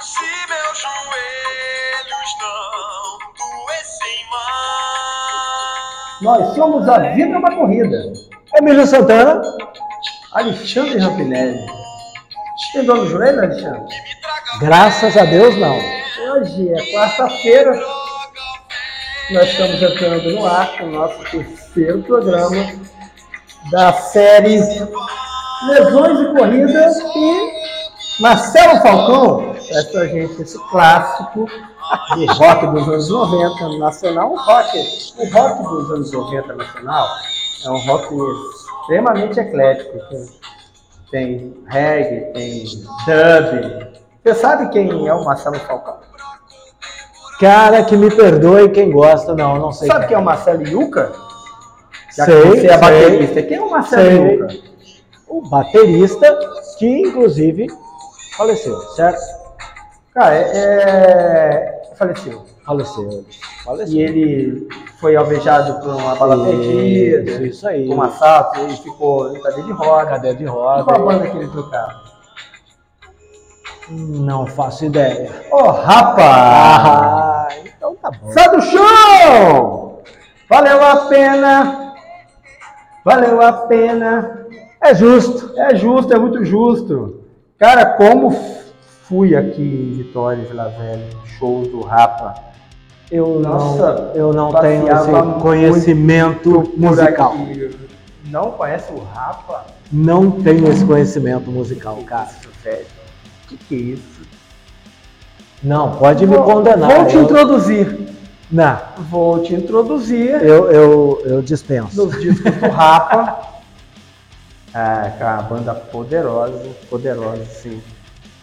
Se meus joelhos não doessem mais. Nós somos a Vida é uma Corrida. Emílio Santana, Alexandre Rampinelli. Tem dor no joelho, Alexandre? Graças a Deus não. Hoje é quarta-feira. Nós estamos entrando no ar com o nosso terceiro programa da série Lesões e Corridas e Marcelo Falcão traz pra gente esse clássico do rock dos anos 90 nacional. O rock, o rock dos anos 90 nacional é um rock extremamente eclético. Tem, tem reggae, tem dub. Você sabe quem é o Marcelo Falcão? Cara, que me perdoe quem gosta, não, não sei. Sabe quem é o Marcelo Yuca? Já Sei, que você é sei. baterista. Quem é o Marcelo Sei. Yuca? O baterista, que inclusive faleceu, certo? Cara, é, é... faleceu. Faleceu. Faleceu. E ele foi alvejado por uma bala perdida, Isso, isso aí. um assalto, e ficou em cadeia de roda. Cadeia de E roda. qual a banda que ele tocava? Não faço ideia. Ô, rapaz! Ah, então tá bom. Sai do chão! Valeu a pena! Valeu a pena! É justo. É justo, é muito justo. Cara, como fui aqui em Vitória e Vila Velha, shows do Rapa. Eu Nossa, não, eu não tenho esse conhecimento musical. aqui. Não conhece o Rapa? Não tenho esse conhecimento musical, cara. Isso, velho. Que que é isso? Não, pode me Vou- condenar. Vou te eu, introduzir. não, Vou te introduzir eu, eu, eu dispenso. nos discos do Rapa. É, cara, uma banda poderosa, poderosa, sim.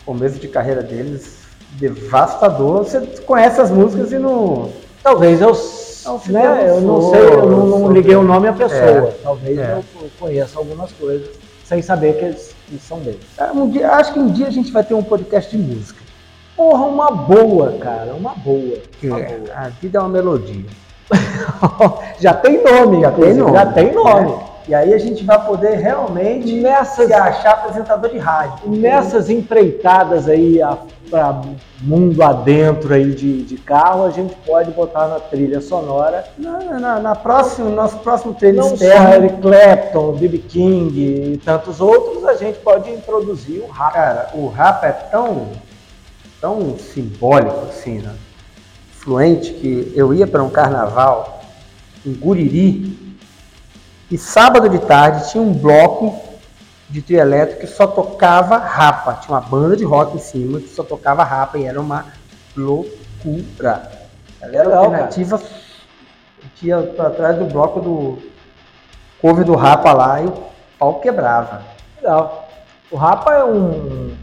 Começo de carreira deles, devastador. Você conhece as músicas e não. Talvez eu, Não se né, eu não sei, eu não, não liguei o nome à pessoa. É, Talvez é. eu conheça algumas coisas sem saber que eles, que são deles. Um dia, acho que um dia a gente vai ter um podcast de música. Porra, uma boa, cara, uma boa. Uma É, boa. a vida é uma melodia. já tem nome, Já tem nome. Já tem nome. E aí a gente vai poder realmente Nessas, se achar apresentador de rádio. nessas empreitadas aí para mundo adentro aí de, de carro, a gente pode botar na trilha sonora Na, na, na próxima, nosso próximo treino não externo, Eric Clapton, B.B. King e tantos outros, a gente pode introduzir o rap. cara, o rap é tão, tão simbólico assim, né? Fluente que eu ia para um carnaval em Guriri e sábado de tarde tinha um bloco de trio elétrico que só tocava rapa. Tinha uma banda de rock em cima que só tocava rapa e era uma loucura. Galera Legal, alternativa tinha para trás do bloco do cover do rapa lá e o pau quebrava. Legal. O rapa é um-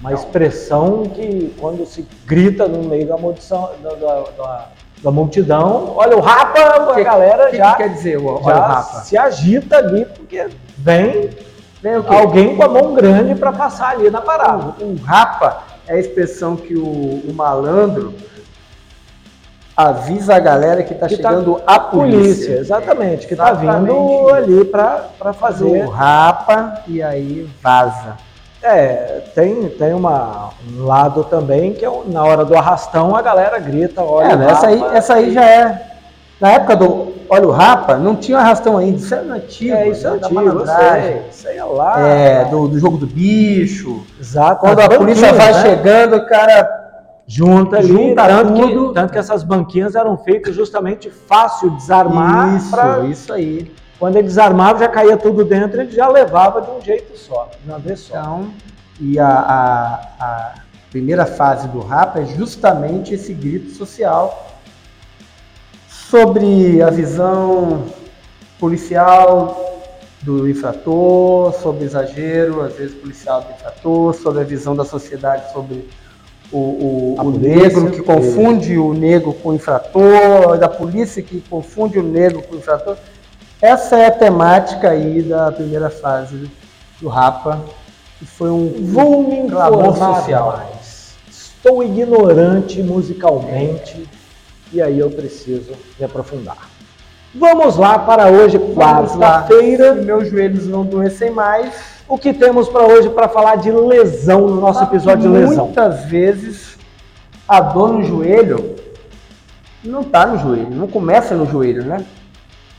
uma expressão que quando se grita no meio da, multição, da, da- da- da multidão, olha o rapa, a Que- galera O que, já, que quer dizer olha já o rapa? se agita ali, porque vem Vem alguém com a mão grande para passar ali na parada. O, o rapa é a expressão que o, o malandro avisa a galera que está tá- chegando a polícia. Polícia, exatamente, que está vindo ali para fazer. O rapa e aí vaza. É, tem, tem uma, um lado também que é o- na hora do arrastão a galera grita, olha. É, o né, essa, aí, essa aí já é. Na época do Olha o Rapa, não tinha arrastão ainda. Isso é antigo. É, isso é né, antigo, eu sei. Isso aí é lá. É, do, do jogo do bicho. Exato. Quando a polícia banquinhas, vai né? chegando, o cara junta ali, junta tanto, tudo. Que, tanto que essas banquinhas eram feitas justamente fácil desarmar. Isso, pra- isso aí. Quando ele desarmava, já caía tudo dentro, ele já levava de um jeito só, de uma vez só. Então, e a, a, a primeira fase do rap é justamente esse grito social sobre a visão policial do infrator, sobre exagero, às vezes policial do infrator, sobre a visão da sociedade sobre o, o, o negro que confunde o negro com o infrator, da polícia que confunde o negro com o infrator. Essa é a temática aí da primeira fase do Rapa, que foi um Vou me clamor informar social. mais. Estou ignorante musicalmente e aí eu preciso me aprofundar. Vamos lá para hoje, quarta-feira. Meus joelhos não doessem mais. O que temos para hoje para falar de lesão no nosso episódio de lesão? Muitas vezes a dor no joelho não tá no joelho, não começa no joelho, né?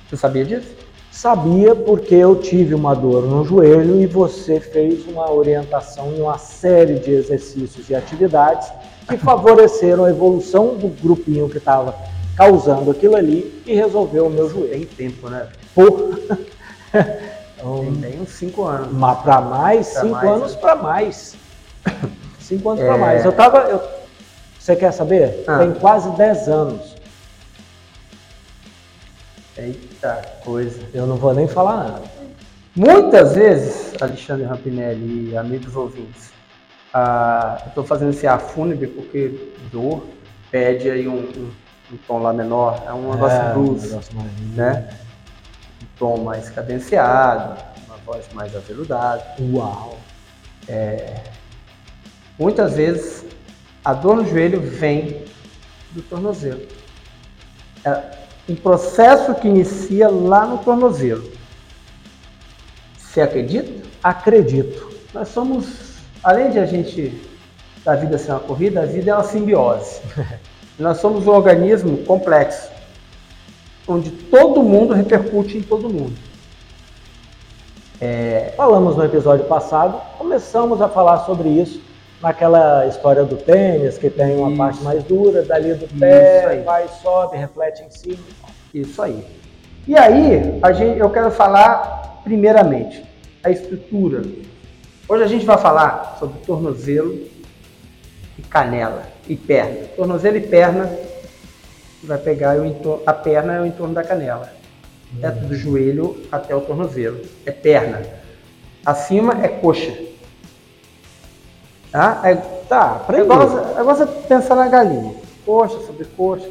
Você sabia disso? Sabia porque eu tive uma dor no joelho e você fez uma orientação em uma série de exercícios e atividades que favoreceram a evolução do grupinho que estava causando aquilo ali e resolveu o meu joelho. Tem tempo, né? Então, Tem bem uns 5 anos. Mas para mais, Pra cinco mais, anos né? para mais. Cinco anos É. para mais. Eu tava. eu- Você quer saber? Ah. Tem quase 10 anos. Eita coisa. Eu não vou nem falar nada. Muitas vezes, Alexandre Rampinelli e amigos ouvintes, ah, eu estou fazendo esse ar fúnebre porque dor pede aí um, um- um tom lá menor, é um negócio É, blues, um negócio mais- né? Um tom mais cadenciado, uma voz mais aveludada. Uau. Muitas vezes a dor no joelho vem do tornozelo. É um processo que inicia lá no tornozelo. Você acredita? Acredito. Nós somos, além de a gente, da vida ser uma corrida, a vida é uma simbiose. Nós somos um organismo complexo, onde todo mundo repercute em todo mundo. Falamos no episódio passado, começamos a falar sobre isso naquela história do tênis, que tem uma Isso. parte mais dura, dali do pé, vai, sobe, reflete em cima. Isso aí. E aí, a gente, eu quero falar, primeiramente, a estrutura. Hoje a gente vai falar sobre tornozelo e canela e perna. Tornozelo e perna, vai pegar o entor- a perna é o entorno da canela. É do joelho até o tornozelo. É perna. Acima é coxa. Tá? É, Tá, é igual, você- é igual você pensar na galinha. Coxa sobre coxa.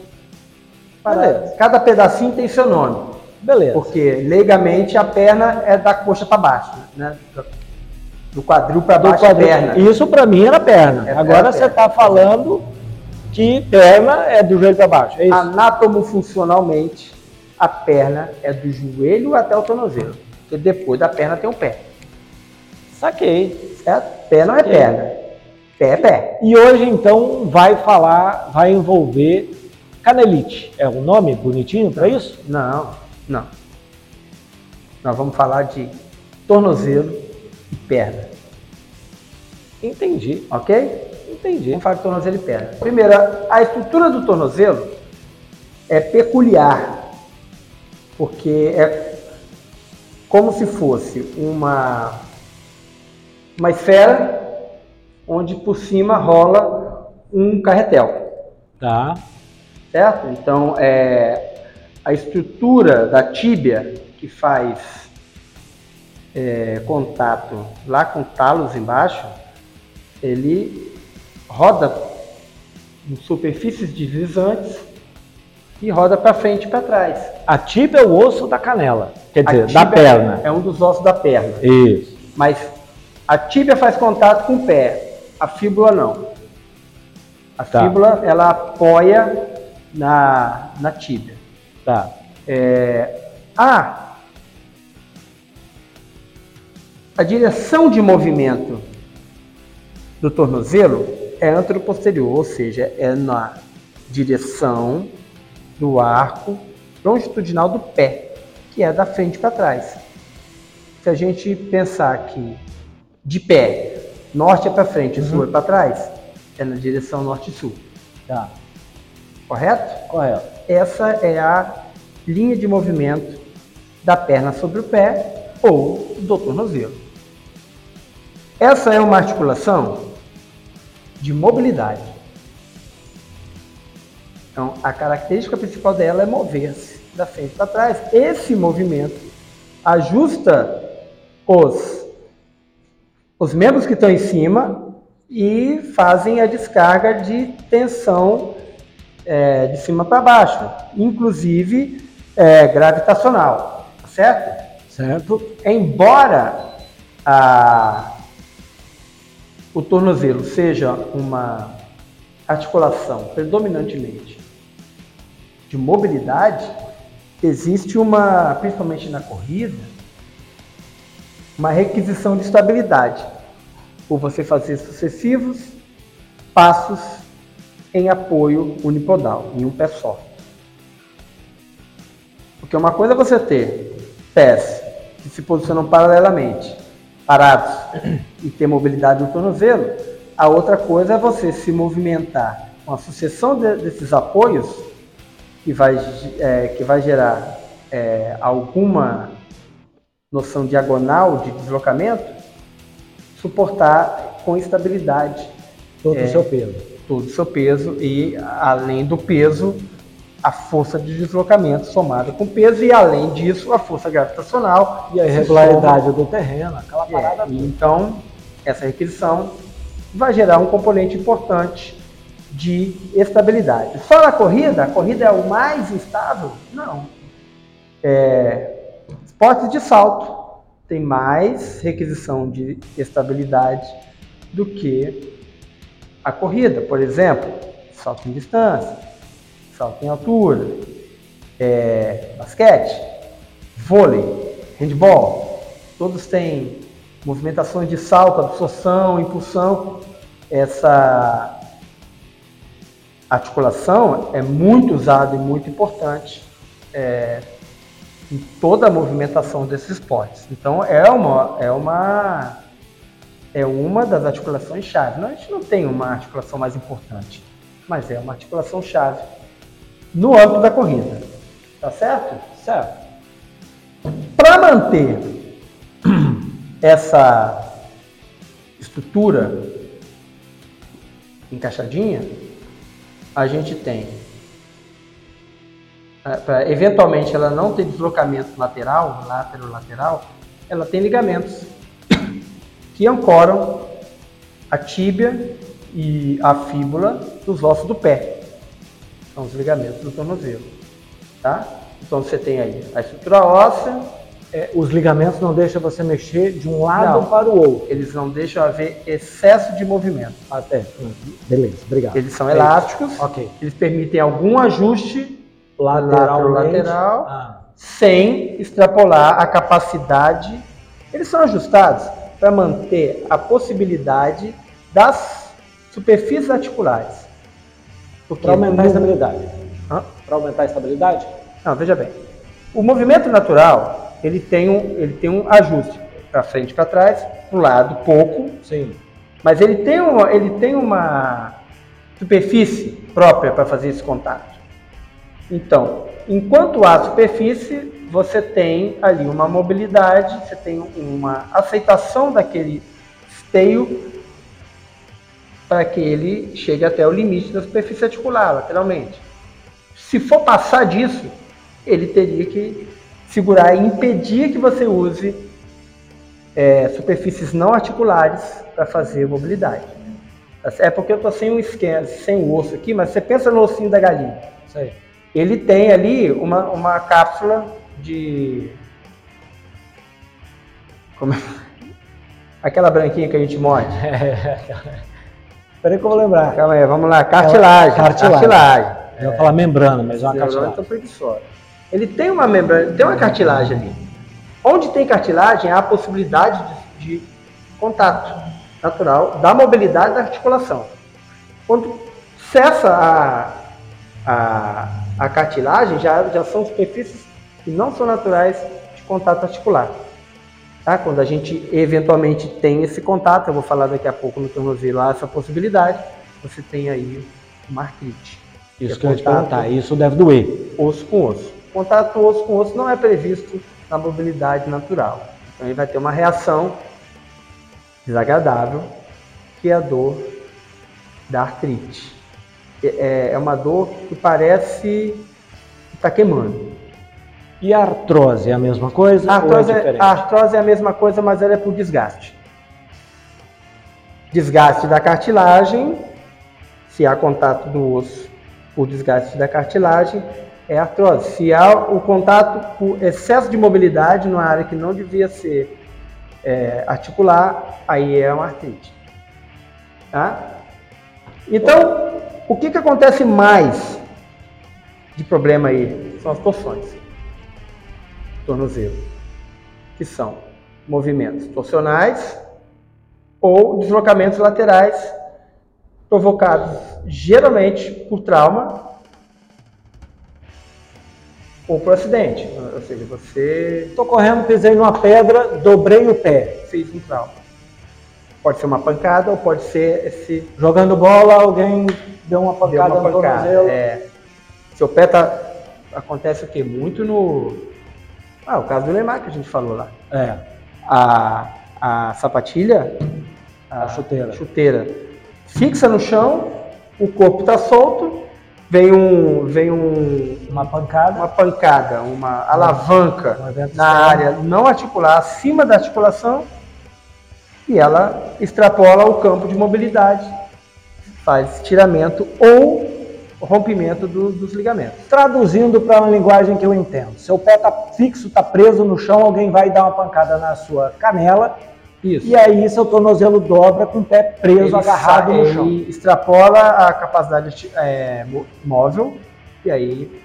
Beleza. Cada pedacinho tem seu nome. Beleza. Porque leigamente a perna é da coxa para baixo, né? Do quadril para baixo quadril. é perna. Isso pra mim era perna. É Agora perna, você perna. tá falando que perna é do joelho pra baixo. É isso? Anatomofuncionalmente, a perna é do joelho até o tornozelo. Porque depois da perna tem o pé. Saquei. Certo? Pé não é perna. Pé é pé. E hoje então vai falar, vai envolver canelite. É um nome bonitinho pra isso? Não, não. Nós vamos falar de tornozelo e perna. Entendi. Ok? Entendi. Vamos falar de tornozelo e perna. Primeiro, a estrutura do tornozelo é peculiar, porque é como se fosse uma, uma esfera onde por cima rola um carretel, Tá. certo? Então, é, a estrutura da tíbia que faz é, contato lá com o talos embaixo, ele roda em superfícies deslizantes e roda para frente e para trás. A tíbia é o osso da canela. Quer dizer, da perna. É um dos ossos da perna. Isso. Mas a tíbia faz contato com o pé, a fíbula não. A Tá. fíbula ela apoia na, na tíbia. Tá. É, a, a direção de movimento do tornozelo é anteroposterior, ou seja, é na direção do arco longitudinal do pé, que é da frente para trás. Se a gente pensar que de pé, norte é para frente, sul é para trás, é na direção norte-sul, Tá. correto? Correto. Essa é a linha de movimento da perna sobre o pé ou do tornozelo. Essa é uma articulação de mobilidade. Então, a característica principal dela é mover-se da frente para trás. Esse movimento ajusta os, os membros que estão em cima e fazem a descarga de tensão é, de cima para baixo, inclusive é, gravitacional, certo? Certo? Embora a- o tornozelo seja uma articulação predominantemente de mobilidade, existe uma, principalmente na corrida, uma requisição de estabilidade, por você fazer sucessivos passos em apoio unipodal, em um pé só. Porque uma coisa é você ter pés que se posicionam paralelamente, parados, e ter mobilidade no tornozelo, a outra coisa é você se movimentar com a sucessão de, desses apoios, que vai, é, que vai gerar é, alguma noção diagonal de deslocamento, suportar com estabilidade Todo É. o seu peso. todo o seu peso e, além do peso, a força de deslocamento somada com peso e, além disso, a força gravitacional. E a irregularidade do terreno, aquela soma- parada. É, então, essa requisição vai gerar um componente importante de estabilidade. Só na corrida? A corrida é o mais instável? Não. É, esportes de salto tem mais requisição de estabilidade do que a corrida. Por exemplo, salto em distância, salto em altura, é, basquete, vôlei, handball. Todos têm movimentações de salto, absorção, impulsão. Essa articulação é muito usada e muito importante é, em toda a movimentação desses esportes. Então é uma é uma é uma das articulações chave. Não, a gente não tem uma articulação mais importante, mas é uma articulação chave no âmbito da corrida. Tá certo? Certo. Para manter essa estrutura encaixadinha, a gente tem, para eventualmente ela não ter deslocamento lateral, lateral-lateral, ela tem ligamentos que ancoram a tíbia e a fíbula dos ossos do pé. São os ligamentos do tornozelo. Tá? Então você tem aí a estrutura óssea, É, os ligamentos não deixam você mexer de um lado Não. para o outro. eles não deixam haver excesso de movimento. Até. Beleza, obrigado. Eles são É elásticos, isso. Ok. eles permitem algum ajuste Lateralmente. lateral. Ah, sem extrapolar a capacidade. Eles são ajustados para manter a possibilidade das superfícies articulares. Para aumentar a estabilidade. Para aumentar a estabilidade? Não, veja bem. O movimento natural, ele tem um, ele tem um ajuste para frente e para trás, para o lado pouco, Sim. mas ele tem, uma, ele tem uma superfície própria para fazer esse contato. Então, enquanto há superfície, você tem ali uma mobilidade, você tem uma aceitação daquele esteio para que ele chegue até o limite da superfície articular, lateralmente. Se for passar disso, ele teria que segurar e impedir que você use é, superfícies não articulares para fazer mobilidade. É porque eu estou sem um esquema, sem o osso aqui, mas você pensa no ossinho da galinha. Isso aí. Ele tem ali uma, uma cápsula de. Como é? Aquela branquinha que a gente morde. Peraí que eu vou lembrar. Calma aí, vamos lá. Cartilagem. Cartilagem. Cartilagem. Eu ia falar membrana, mas é uma cartilagem. estão preguiçosos. Ele tem uma membrana, tem uma cartilagem ali. Onde tem cartilagem, há a possibilidade de, de contato natural da mobilidade da articulação. Quando cessa a, a, a cartilagem, já, já são superfícies que não são naturais de contato articular. Tá? Quando a gente eventualmente tem esse contato, eu vou falar daqui a pouco no tornozelo, há essa possibilidade, você tem aí uma artrite. Isso É que eu contato. perguntar. Isso deve doer. osso com osso. Contato osso com osso não é previsto na mobilidade natural. Então ele vai ter uma reação desagradável, que é a dor da artrite. É, é uma dor que parece que está queimando. E a artrose é a mesma coisa A é artrose, é, a artrose é a mesma coisa, mas ela é por desgaste. Desgaste da cartilagem, se há contato do osso por desgaste da cartilagem, é artrose. Se há o contato por excesso de mobilidade numa área que não devia ser é, articular, aí é uma artrite. Tá? Então, o que, que acontece mais de problema aí? São as torções. tornozelo, que são movimentos torsionais ou deslocamentos laterais provocados geralmente por trauma ou por acidente. Ou seja, você Tô correndo, pisei numa pedra, dobrei o pé. fez um trauma. Pode ser uma pancada ou pode ser esse Jogando bola, alguém deu uma deu pancada uma no pancada. tornozelo. É, seu pé tá acontece o quê? Muito no ah, o caso do Neymar que a gente falou lá. É. A, a sapatilha, A chuteira. chuteira fixa no chão, o corpo está solto, vem um vem um Uma pancada. uma pancada, uma alavanca Um na área não articular, acima da articulação, e ela extrapola o campo de mobilidade, faz estiramento ou rompimento do- dos ligamentos. Traduzindo para uma linguagem que eu entendo. Seu pé tá fixo, tá preso no chão, alguém vai dar uma pancada na sua canela Isso. e aí seu tornozelo dobra com o pé preso, Ele agarrado sa- no chão. Ele extrapola a capacidade é, móvel e aí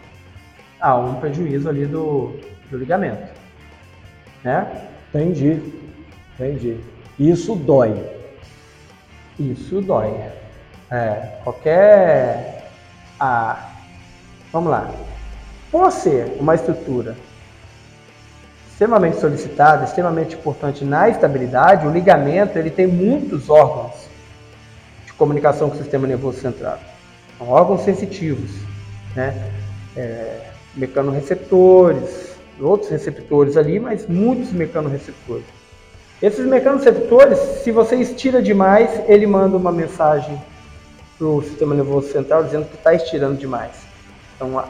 há um prejuízo ali do, do ligamento. Né? Entendi. Entendi. Isso dói. Isso dói. É, qualquer. Ah, vamos lá. Por ser uma estrutura extremamente solicitada, extremamente importante na estabilidade, o ligamento ele tem muitos órgãos de comunicação com o sistema nervoso central. São órgãos sensitivos, né? É, mecanorreceptores, outros receptores ali, mas muitos mecanorreceptores. Esses mecanorreceptores, se você estira demais, ele manda uma mensagem para o sistema nervoso central dizendo que está estirando demais. Então a-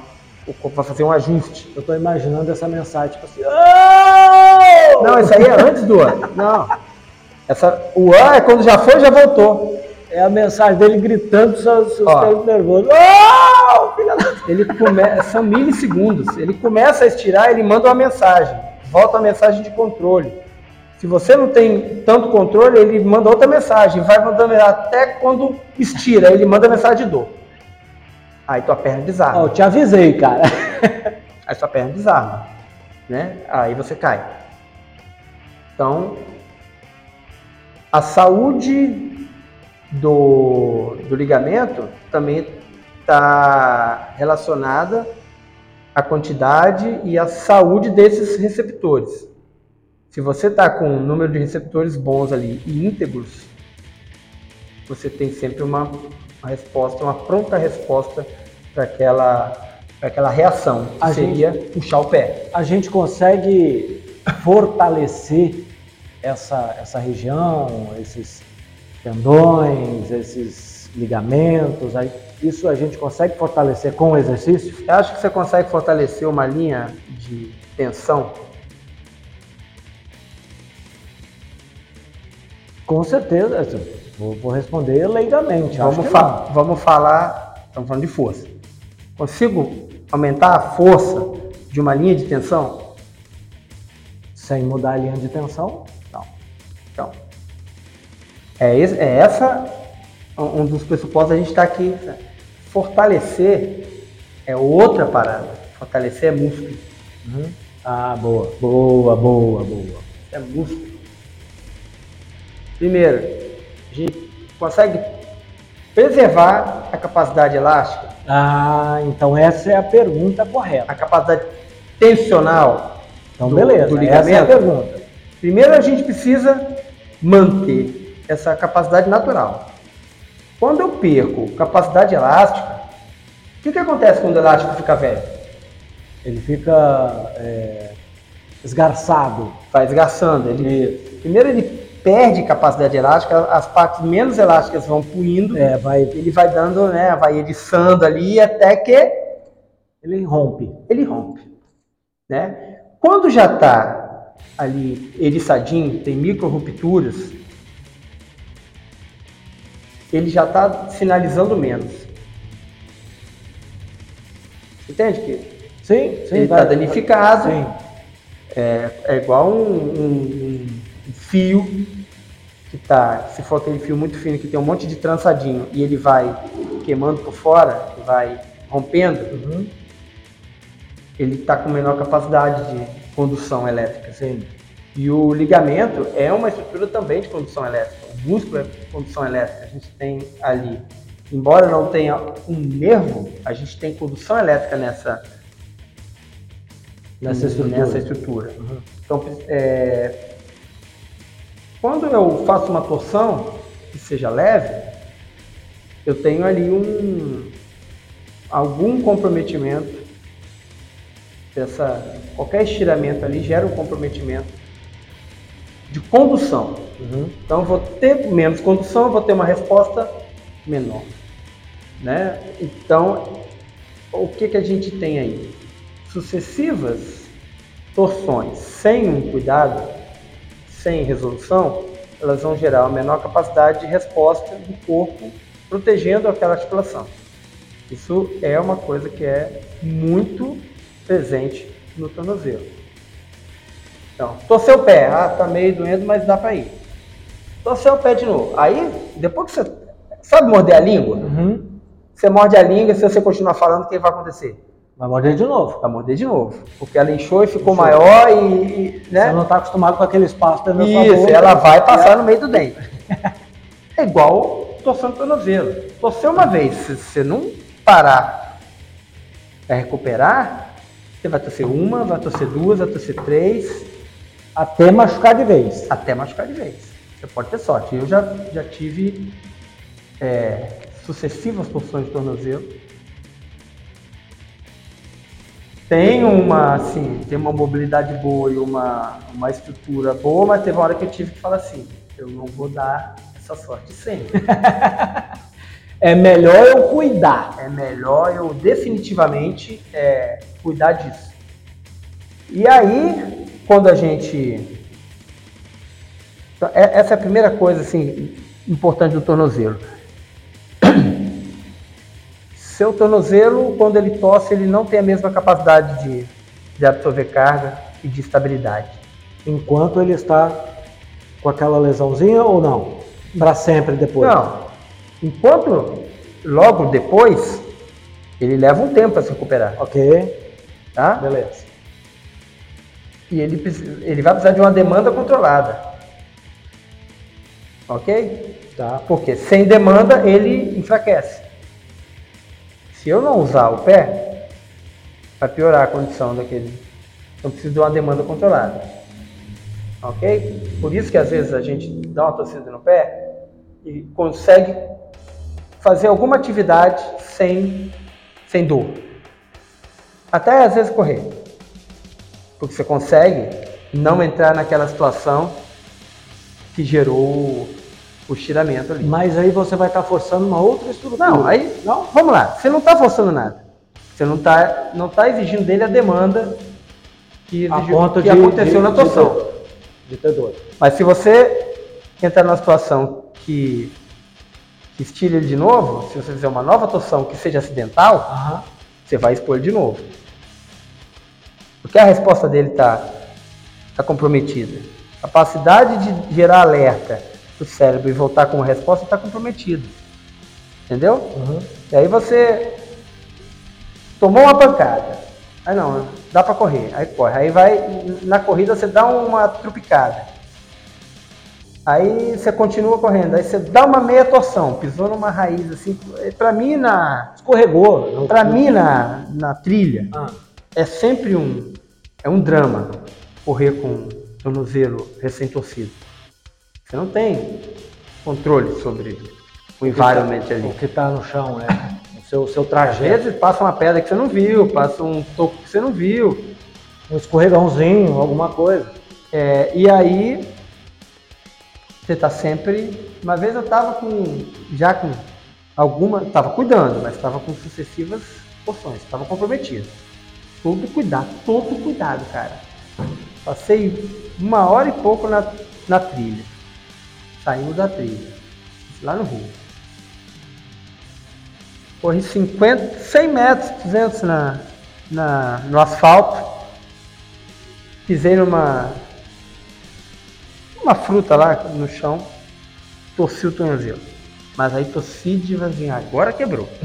o corpo vai fazer um ajuste. Eu tô imaginando essa mensagem, tipo assim. "Oh!" Não, isso aí é antes do an. Não. Essa, o an é quando já foi já voltou. É a mensagem dele gritando para seus Ó. pés nervosos. Oh, filha da... Ele começa, são milissegundos. Ele começa a estirar, ele manda uma mensagem. Volta a mensagem de controle. Se você não tem tanto controle, ele manda outra mensagem. Vai mandando até quando estira, ele manda mensagem de dor. Aí tua perna desarma. Ó, eu te avisei, cara. Aí sua perna desarma, né? Aí você cai. Então, a saúde do, do ligamento também está relacionada à quantidade e à saúde desses receptores. Se você está com um número de receptores bons ali e íntegros, você tem sempre uma, resposta, uma pronta resposta para aquela, pra aquela reação, que A seria puxar o pé. A gente consegue fortalecer essa, essa região, esses tendões, esses ligamentos. aí- Isso a gente consegue fortalecer com o exercício? Eu acho que você consegue fortalecer uma linha de tensão. Com certeza. Vou, vou responder leigamente. Vamos, fa- vamos falar, estamos falando de força. Consigo aumentar a força de uma linha de tensão? Sem mudar a linha de tensão? Não. Então, é, esse- é essa um dos pressupostos a gente está aqui. né? Fortalecer é outra parada. Fortalecer é músculo. Ah, boa, boa, boa, boa. É músculo. Primeiro, a gente consegue preservar a capacidade elástica, Ah, então essa é a pergunta correta. a capacidade tensional. Então, do- beleza, do essa é a ligamento. pergunta. Primeiro, a gente precisa manter essa capacidade natural. Quando eu perco capacidade elástica, o que, que acontece quando o elástico fica velho? Ele fica é, esgarçado. Vai desgastando. Ele, primeiro, ele perde capacidade elástica, as partes menos elásticas vão puindo, É, vai, ele vai dando, né, vai eriçando ali até que ele rompe. ele rompe, né? Quando já está ali eriçadinho, tem micro rupturas, ele já está sinalizando menos. Entende que Sim, sim. ele está danificado, Sim. é, é igual um, um- um fio que tá, se for aquele fio muito fino que tem um monte de trançadinho e ele vai queimando por fora, vai rompendo, Uhum. ele está com menor capacidade de condução elétrica. Sim. E o ligamento é uma estrutura também de condução elétrica. O músculo é condução elétrica. A gente tem ali, embora não tenha um nervo, a gente tem condução elétrica nessa, Nessa estrutura. Nessa estrutura. Uhum. Então, é, quando eu faço uma torção que seja leve, eu tenho ali um algum comprometimento dessa qualquer estiramento ali gera um comprometimento de condução. Uhum. Então eu vou ter menos condução, eu vou ter uma resposta menor, né? Então o que que a gente tem aí? Sucessivas torções sem um cuidado, sem resolução, elas vão gerar uma menor capacidade de resposta do corpo, protegendo aquela articulação. Isso é uma coisa que é muito presente no tornozelo. Então, torceu o pé, ah, tá meio doendo, mas dá para ir. Torceu o pé de novo. Aí, depois que você. Sabe morder a língua? Uhum. Você morde a língua, se você continuar falando, o que vai acontecer? Vai morder de novo. Vai morder de novo. Porque ela inchou e ficou maior e. e, Você né? não está acostumado com aquele espaço da Isso, boca. ela vai passar no meio do dente. É igual torção do tornozelo. Torceu uma vez, se você não parar para recuperar, você vai torcer uma, vai torcer duas, vai torcer três, Até machucar de vez. até machucar de vez. Você pode ter sorte. Eu já, já tive é, sucessivas torções de tornozelo. Tem uma, assim, tem uma mobilidade boa e uma, uma estrutura boa, mas teve uma hora que eu tive que falar assim, eu não vou dar essa sorte sempre. É melhor eu cuidar. É melhor eu definitivamente é, cuidar disso. E aí, quando a gente. Então, é- Essa é a primeira coisa assim, importante do tornozelo. Seu tornozelo, quando ele tosse, ele não tem a mesma capacidade de, de absorver carga e de estabilidade. Enquanto ele está com aquela lesãozinha ou não? Para sempre depois? Não. Enquanto logo depois, ele leva um tempo para se recuperar. Ok, Tá? beleza. E ele, ele vai precisar de uma demanda controlada. Ok? Tá. Porque sem demanda ele enfraquece. Se eu não usar o pé, vai piorar a condição daquele. Então preciso de uma demanda controlada. Ok? Por isso que às vezes a gente dá uma torcida no pé e consegue fazer alguma atividade sem, sem dor. Até às vezes correr. Porque você consegue não entrar naquela situação que gerou o, o estiramento ali. Mas aí você vai estar forçando uma outra estrutura. Não, aí, não, vamos lá. Você não está forçando nada. Você não está não tá exigindo dele a demanda que, A exigiu- ponto que de- aconteceu de- na torção. ter- De ter dor. Mas se você entrar numa situação que, que estire ele de novo, se você fizer uma nova torção que seja acidental, Aham. você vai expor ele de novo. Porque a resposta dele está tá comprometida. A capacidade de gerar alerta para o cérebro e voltar com a resposta está comprometida. Entendeu? Uhum. E aí você tomou uma pancada. Aí não, dá para correr. Aí corre. Aí vai, na corrida você dá uma trupicada. Aí você continua correndo. Aí você dá uma meia torção, pisou numa raiz assim. Para mim na, Escorregou. para mim na, na trilha Ah, é sempre um é um drama correr com tornozelo recém-torcido. Você não tem controle sobre o environment ali. o que está no chão, né? O seu, seu Às trajeto. vezes passa uma pedra que você não viu, passa um toco que você não viu. Um escorregãozinho, alguma coisa. É, e aí você tá sempre. Uma vez eu tava com. já com alguma. tava cuidando, mas tava com sucessivas porções, tava comprometido. Todo cuidado, todo cuidado, cara. Passei uma hora e pouco na, na trilha. Saímos da trilha. Lá no Rio. Corri 50, 100 metros, 200 na, na, no asfalto. Pisei numa, uma fruta lá no chão, torci o tornozelo. Mas aí torci devagarzinho, agora quebrou.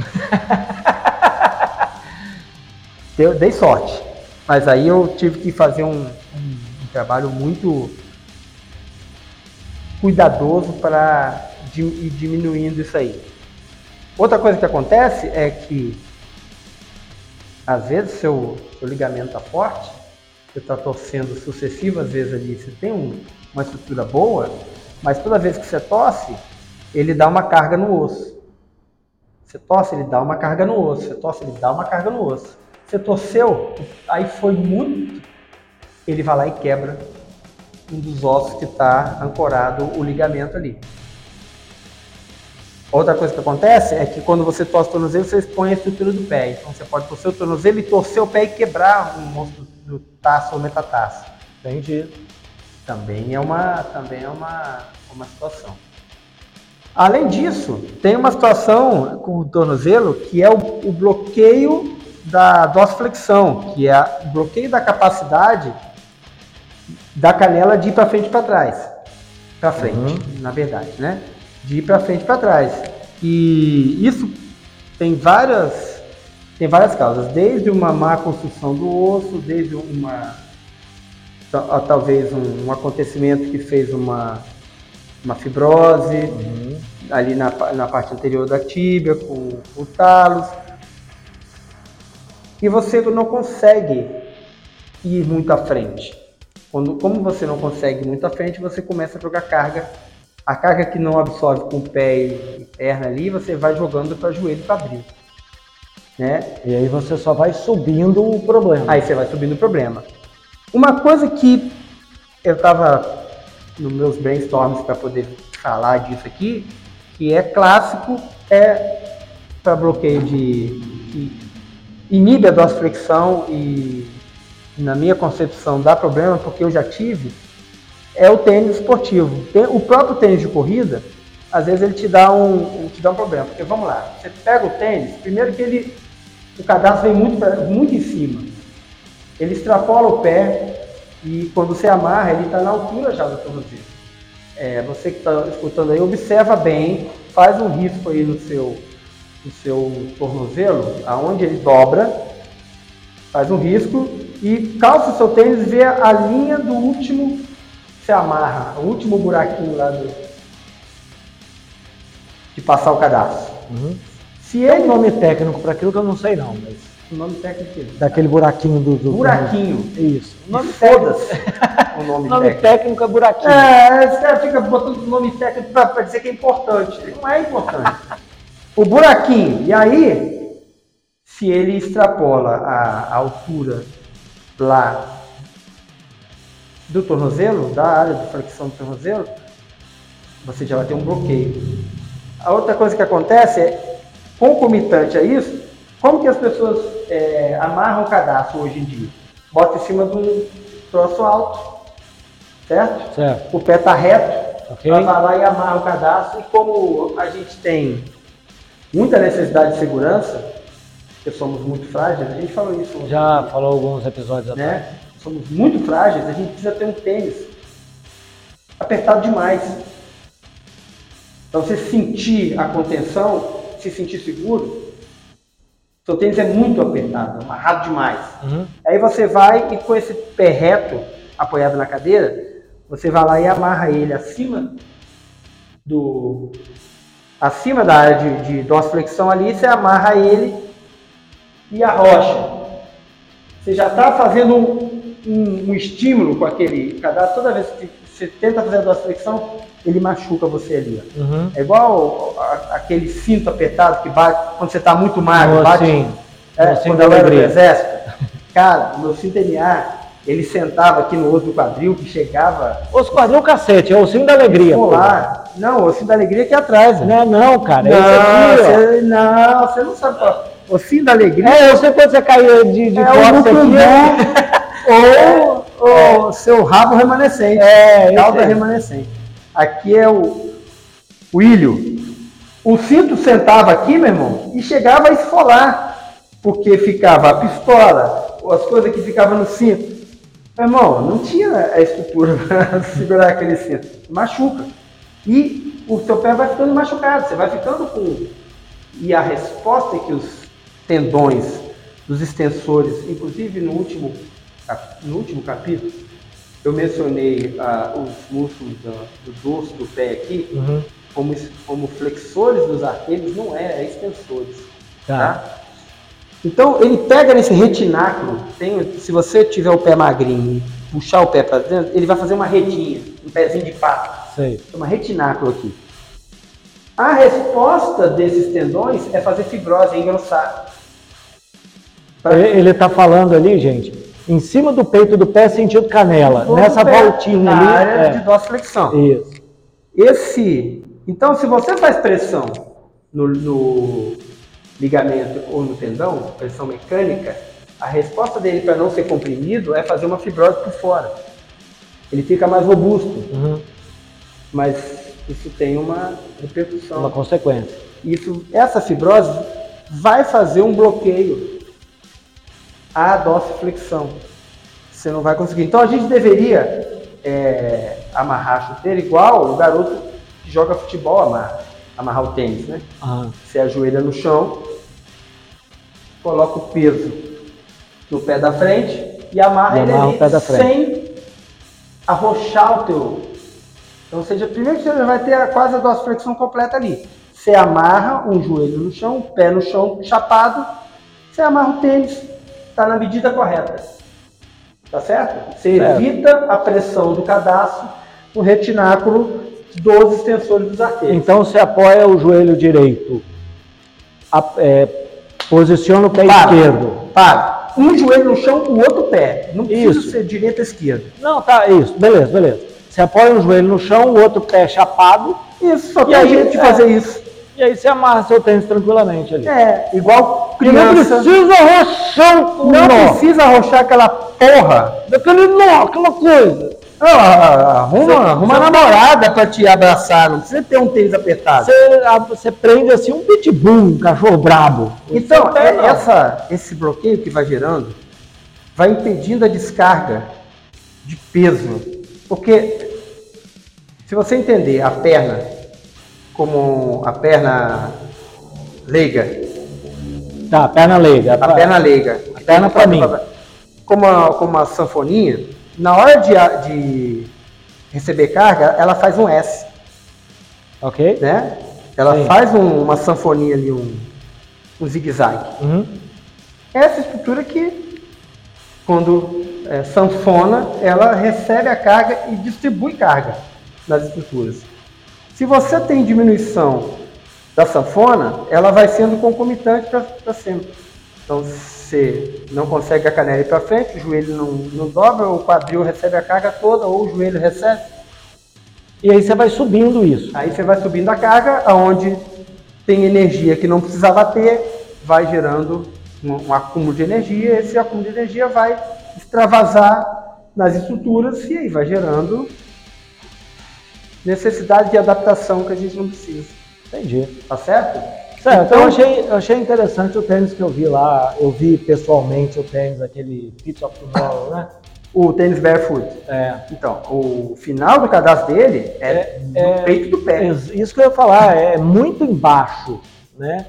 Deu, dei sorte. Mas aí eu tive que fazer um, um- um trabalho muito cuidadoso para ir diminuindo isso aí. Outra coisa que acontece é que às vezes seu, seu ligamento está forte, você está torcendo sucessivas vezes ali, você tem um- uma estrutura boa, mas toda vez que você tosse, ele dá uma carga no osso. Você tosse, ele dá uma carga no osso. Você tosse, ele dá uma carga no osso. Você torceu, aí foi muito, ele vai lá e quebra um dos ossos que está ancorado o ligamento ali. Outra coisa que acontece é que quando você torce o tornozelo, você expõe a estrutura do pé. Então você pode torcer o tornozelo e torcer o pé e quebrar um osso do taço ou metatarso. Entendi. Também é uma, também é uma, uma situação. Além disso, tem uma situação com o tornozelo que é o, o bloqueio da dorsiflexão, que é o bloqueio da capacidade da canela de ir para frente para trás. Para frente, Uhum. na verdade, né? De ir para frente e para trás. E isso tem várias, tem várias causas, desde uma má construção do osso, desde uma ta- talvez um, um acontecimento que fez uma, uma fibrose Uhum. ali na, na parte anterior da tíbia, com o talos. E você não consegue ir muito à frente. Quando, como você não consegue muito à frente, você começa a jogar carga. A carga que não absorve com o pé e perna ali, você vai jogando para joelho e quadril. Né? E aí você só vai subindo o problema. Aí você vai subindo o problema. Uma coisa que eu estava nos meus brainstorms para poder falar disso aqui, que é clássico, é para bloqueio de. que inibe a dorsiflexão e, na minha concepção, dá problema, porque eu já tive, é o tênis esportivo. O próprio tênis de corrida, às vezes ele te dá um, te dá um problema. Porque vamos lá, você pega o tênis, primeiro que ele, o cadastro vem muito, muito em cima. Ele extrapola o pé e quando você amarra, ele está na altura já do tornozelo. É, você que está escutando aí, observa bem, faz um risco aí no seu, no seu tornozelo, aonde ele dobra, faz um risco e calça o seu tênis e vê a linha do último, você amarra, o último buraquinho lá do, de passar o cadastro. Uhum. Se Tem um ele, nome técnico para aquilo que eu não sei não, mas o nome técnico é daquele buraquinho do... do buraquinho. Isso. O nome Foda-se o nome, O nome técnico. técnico é buraquinho. É, cara fica botando nome técnico para dizer que é importante. Não é importante. o buraquinho. E aí, se ele extrapola a, a altura lá do tornozelo, da área de flexão do tornozelo, você já vai ter um bloqueio. A outra coisa que acontece é, concomitante a isso, como que as pessoas é, amarram o cadastro hoje em dia? Bota em cima de um troço alto, certo? Certo. O pé está reto, Ok. ela vai lá e amarra o cadastro. E como a gente tem muita necessidade de segurança, porque somos muito frágeis, a gente falou isso Já falou alguns episódios atrás. né? Somos muito frágeis, a gente precisa ter um tênis apertado demais. Para você sentir a contenção, se sentir seguro, seu tênis é muito apertado, amarrado demais. Uhum. Aí você vai e com esse pé reto, apoiado na cadeira, você vai lá e amarra ele acima do acima da área de, de dorsiflexão ali, você amarra ele e arrocha. Você já está fazendo um, um- um estímulo com aquele cadastro. Toda vez que você tenta fazer a dorsiflexão, ele machuca você ali. Uhum. É igual a- aquele cinto apertado que bate quando você está muito magro, Oh, bate sim. é, cinto quando eu era do exército, cara, o meu cinto NA, ele sentava aqui no osso do quadril, que chegava Os quadril cacete, é o sim da alegria. Não, o cinto da alegria aqui atrás. né? Não, é não, cara. Não, esse aqui, você, não, você não sabe qual. O cinto da alegria É, eu sei quando você caiu de, de é costas aqui. bumbum ou o seu rabo remanescente. É, cauda aí. remanescente. Aqui é o, o ilho. O cinto sentava aqui, meu irmão, e chegava a esfolar, porque ficava a pistola, ou as coisas que ficavam no cinto. Meu irmão, não tinha a estrutura para segurar aquele cinto. Machuca. E o seu pé vai ficando machucado, você vai ficando com. E a resposta é que os tendões dos extensores, inclusive no último no último capítulo, eu mencionei ah, os músculos da- do dorso do pé aqui Uhum. como, como flexores dos arqueiros, não é, é extensores. Tá. Tá? Então ele pega nesse retináculo, tem- se você tiver o pé magrinho e puxar o pé para dentro, ele vai fazer uma redinha, um pezinho de pato, Sei. uma retináculo aqui. A resposta desses tendões é fazer fibrose, é engrossar. Pra- Ele, ele tá falando ali, gente, em cima do peito do pé, sentido canela. Todo Nessa pé, voltinha ali. área é. de dorsiflexão. Isso. Esse, então, se você faz pressão no, no ligamento ou no tendão, pressão mecânica, a resposta dele para não ser comprimido é fazer uma fibrose por fora. Ele fica mais robusto, Uhum. mas isso tem uma repercussão. Uma consequência. Isso, essa fibrose vai fazer um bloqueio à dorsiflexão. Você não vai conseguir. Então a gente deveria é, amarrar a chuteira igual o garoto que joga futebol amarra, amarrar o tênis, né? Ah, Você ajoelha no chão, coloca o peso no pé da frente e amarra E ele amarra ali o pé da frente. sem arrochar o teu. Então, seja, primeiro que você vai ter a, quase a dorsiflexão completa ali. Você amarra um joelho no chão, um pé no chão chapado, você amarra o tênis, está na medida correta. Tá certo? Você Certo. evita a pressão do cadastro no retináculo dos extensores dos arqueiros. Então você apoia o joelho direito, a- é, posiciona o pé Para. esquerdo. Para. Um joelho no chão, o outro pé. Não precisa Isso. ser direita ou esquerda. Não, tá, isso, beleza, beleza. Você apoia um joelho no chão, o outro pé chapado, Isso, só tem jeito de é. fazer isso. E aí você amarra seu tênis tranquilamente ali. É, igual E não criança. precisa arrochar o Não nó. precisa arrochar aquela porra. Daquele nó, aquela coisa. Ah, arruma, arruma uma namorada pra te abraçar, não precisa ter um tênis apertado. Você, você prende assim um pitbull, um cachorro brabo. Então, é- essa, esse bloqueio que vai gerando vai impedindo a descarga de peso. Porque se você entender a perna como a perna leiga, Tá, perna leiga. a perna leiga, A perna pra mim. como a, como a sanfoninha, na hora de, a- de receber carga, ela faz um S. Ok? né? Ela Sim. faz um- uma sanfonia ali, um, um zigue-zague. Uhum. Essa estrutura que, quando é, sanfona, ela recebe a carga e distribui carga nas estruturas. Se você tem diminuição da sanfona, ela vai sendo concomitante para sempre. Então, você não consegue a canela ir para frente, o joelho não, não dobra, o quadril recebe a carga toda, ou o joelho recebe. E aí você vai subindo isso. Aí você vai subindo a carga, aonde tem energia que não precisava ter, vai gerando um, um acúmulo de energia, esse acúmulo de energia vai extravasar nas estruturas e aí vai gerando necessidade de adaptação que a gente não precisa. Entendi. Tá certo? Certo, então eu achei, eu achei interessante o tênis que eu vi lá. Eu vi pessoalmente o tênis, aquele Fit of Tomorrow, né? O tênis barefoot. É. Então, o final do cadastro dele é, É- no é- peito do pé. Isso que eu ia falar, é muito embaixo, né?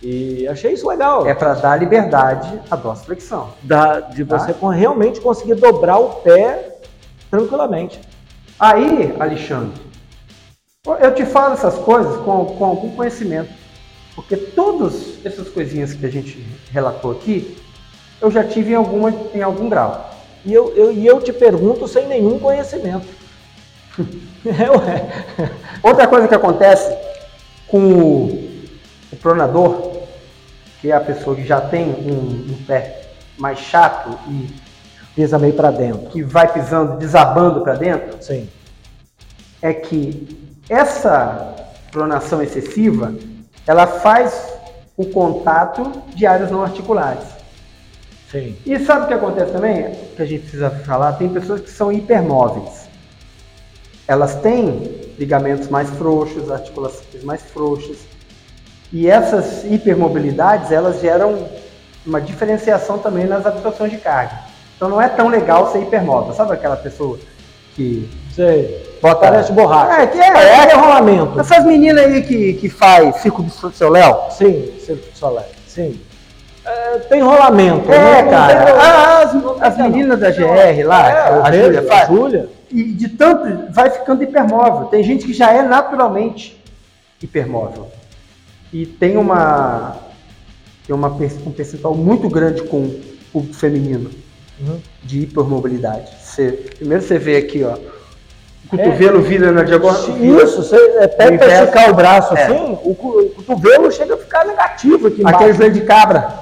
E achei isso legal. É para dar liberdade à dorsiflexão. Da- de Tá. você realmente conseguir dobrar o pé tranquilamente. Aí, Alexandre, eu te falo essas coisas com, com algum conhecimento. Porque todas essas coisinhas que a gente relatou aqui, eu já tive em, alguma, em algum grau. E eu, eu- e eu te pergunto sem nenhum conhecimento. É. Outra coisa que acontece com o, o pronador, que é a pessoa que já tem um, um pé mais chato e Pisa meio pra dentro. que vai pisando, desabando para dentro, Sim. é que essa pronação excessiva, ela faz o contato de áreas não articulares. Sim. E sabe o que acontece também? Que a gente precisa falar, tem pessoas que são hipermóveis. Elas têm ligamentos mais frouxos, articulações mais frouxas. E essas hipermobilidades, elas geram uma diferenciação também nas absorções de carga. Então não é tão legal ser hipermóvel. Sabe aquela pessoa que Sei. bota... Parece borracha. É, que é, Parece rolamento. Essas meninas aí que, que faz Circo do Seu Léo, Sim, Circo de Soleil. Sim. É, tem rolamento. É, não cara. tem rolamento. As, as meninas da GR lá, É, a Júlia faz, Júlia. e de tanto vai ficando hipermóvel. Tem gente que já é naturalmente hipermóvel. E tem uma tem uma, um percentual muito grande com o público feminino Uhum. de hipermobilidade. Você, primeiro você vê aqui, ó, o cotovelo vira na diagonal. Isso, você é, inverso. esticar o braço É. assim, o, o cotovelo chega a ficar negativo aqui embaixo. Aquele joelho de cabra.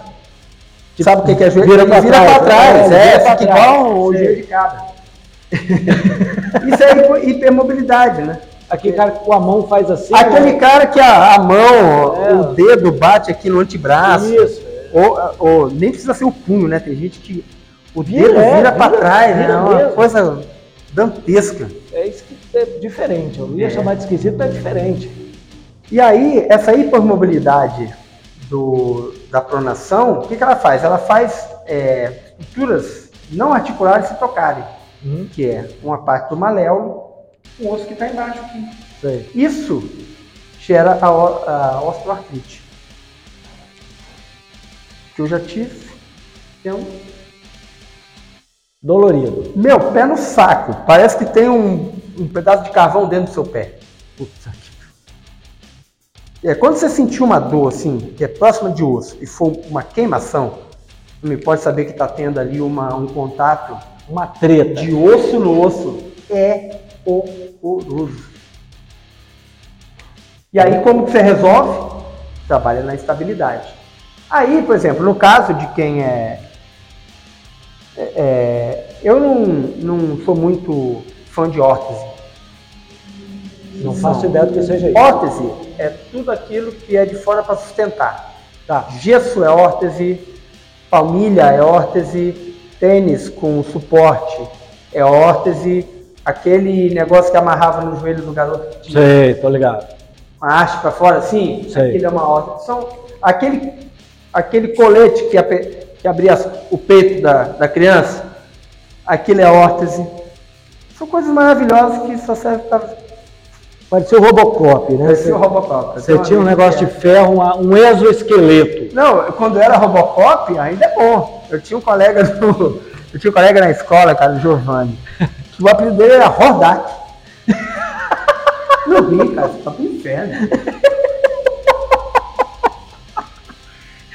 Sabe o que que é joelho? vira vira trás, pra trás. é, É, fica igual o joelho de cabra. Isso é hipermobilidade, né? Aquele cara que com a mão faz assim. Aquele né? cara que a, a mão, É. o dedo bate aqui no antebraço. Isso. Ou, ou nem precisa ser o punho, né? Tem gente que o Vira, dedo vira vira, trás, né? vira É uma mesmo. coisa dantesca. É isso que é diferente. Eu ia É. chamar de esquisito, mas é diferente. E aí, essa hipermobilidade do, da pronação, o que, que ela faz? Ela faz é, estruturas não articulares se tocarem, Uhum. que é uma parte do maléolo, o osso que está embaixo aqui. Sei. Isso gera a, a osteoartrite. Que eu já tive. Então, Dolorido. meu, pé no saco. Parece que tem um, um pedaço de carvão dentro do seu pé. Puta que- É, quando você sentir uma dor assim, que é próxima de osso, e for uma queimação, você pode saber que está tendo ali uma, um contato Uma treta. de osso no osso. É horroroso. E aí, como que você resolve? Trabalha na estabilidade. Aí, por exemplo, no caso de quem é. É- eu não, não sou muito fã de órtese. Não faço ideia do que seja isso. Órtese é tudo aquilo que é de fora para sustentar. Tá. Gesso é órtese, palmilha é órtese, tênis com suporte é órtese, aquele negócio que amarrava no joelho do garoto que tinha Sei, tô ligado. uma haste para fora assim, Sei. aquele é uma órtese. São aquele, aquele colete que, ape- que abria o peito da, da criança, aquilo é órtese. São coisas maravilhosas que só servem para Parecia o Robocop, né? Parecia o Robocop. Você tinha um negócio de ferro, uma- um exoesqueleto. Não, quando era Robocop, ainda é bom. Eu tinha um colega do, eu tinha um colega na escola, cara, o Giovanni, que o apelido dele era Rodak. Não ri, cara, você tá pro inferno.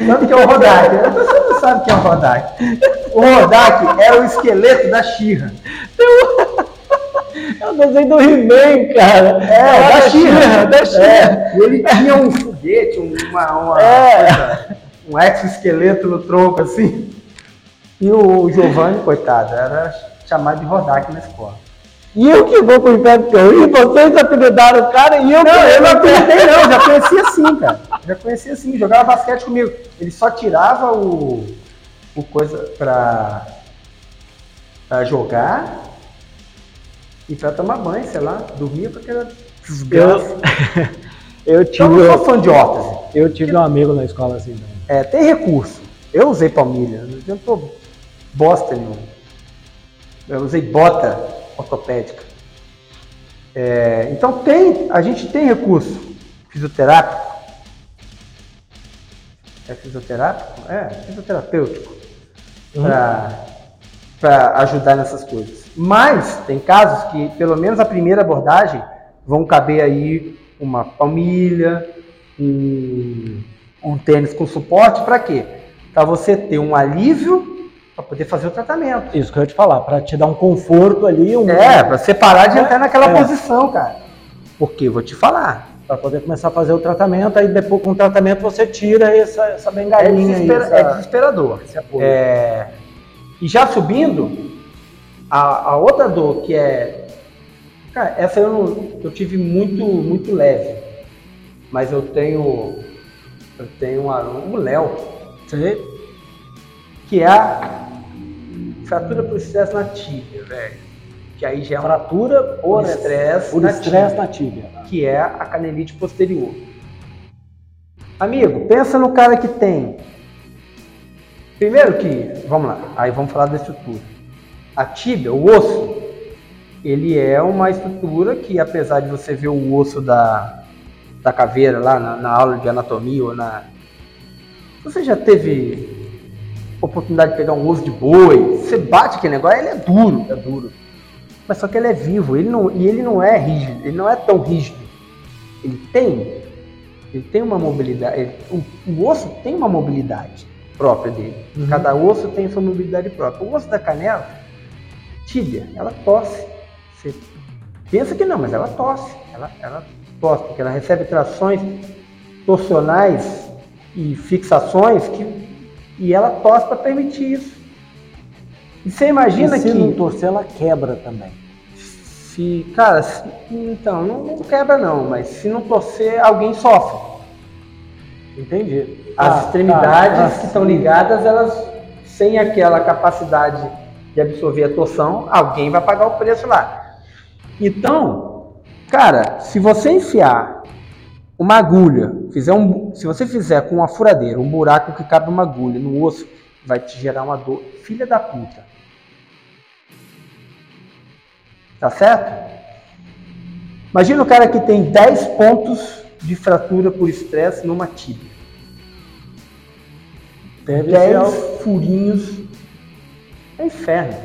Sabe o que é o Rodak? Não sabe o que é o Rodak. O Rodak era o esqueleto da Xirra. É o desenho do He-Man, cara. É, da Xirra. Da Xirra. É, ele tinha um foguete, um- uma, uma É. um exoesqueleto no tronco, assim. E o Giovanni, coitado, era chamado de Rodak na escola. E eu que vou pro inferno porque eu e vocês apelidaram o cara e eu Não, que eu não acreditei não, já conhecia assim, cara. Já conhecia assim, jogava basquete comigo. Ele só tirava o, o coisa pra, pra jogar e pra tomar banho, sei lá, dormia com aquela desgraça. Eu, eu, Eu tive, não sou fã de órtese. eu tive um amigo na escola assim também. É, tem recurso. Eu usei palmilha, não adiantou bosta nenhuma. Eu usei bota ortopédica. É, então tem, a gente tem recurso fisioterápico. É fisioterápico? É, fisioterapêutico. Uhum. Para ajudar nessas coisas. Mas tem casos que, pelo menos a primeira abordagem, vão caber aí uma palmilha, um, um tênis com suporte, para quê? Para você ter um alívio para poder fazer o tratamento. Isso que eu ia te falar, pra te dar um conforto ali, um, É, para você parar de entrar naquela É. posição, cara. Porque eu vou te falar. pra poder começar a fazer o tratamento, aí depois com o tratamento você tira essa, essa É, bengalinha aí. desespera- essa- é desesperador. esse apoio. É, e já subindo, a, a outra dor que é. Cara, essa eu, não, eu tive muito, muito leve. Mas eu tenho. Eu tenho um Léo, Sei. que é a fratura por estresse na tíbia, velho. Que aí já é Fratura por estresse por na estresse tíbia, na tíbia. que é a canelite posterior. Amigo, pensa no cara que tem. Primeiro que, vamos lá, aí vamos falar da estrutura. A tíbia, o osso, ele é uma estrutura que, apesar de você ver o osso da, da caveira lá na, na aula de anatomia ou na. Você já teve oportunidade de pegar um osso de boi, você bate aquele negócio, ele é duro, é duro. Mas só que ele é vivo, ele não, e ele não é rígido, ele não é tão rígido. Ele tem, ele tem uma mobilidade, ele- o, o osso tem uma mobilidade própria dele. Uhum. Cada osso tem sua mobilidade própria. O osso da canela, tíbia, ela tosse. Você pensa que não, mas ela tosse. Ela, ela tosse, porque ela recebe trações torsionais e fixações que, e ela tosse para permitir isso. E você imagina e se que. não torcer, ela quebra também. Se, cara, se- então, não, não quebra não, mas se não torcer, alguém sofre. Entendi. As Ah, extremidades tá. que estão ligadas, elas, sem aquela capacidade de absorver a torção, alguém vai pagar o preço lá. Então, cara, se você enfiar uma agulha, fizer um, se você fizer com uma furadeira um buraco que cabe uma agulha no osso, vai te gerar uma dor. Filha da puta. Tá certo? Imagina o cara que tem 10 pontos de fratura por estresse numa tíbia. Deve 10 ser algo- furinhos. É inferno.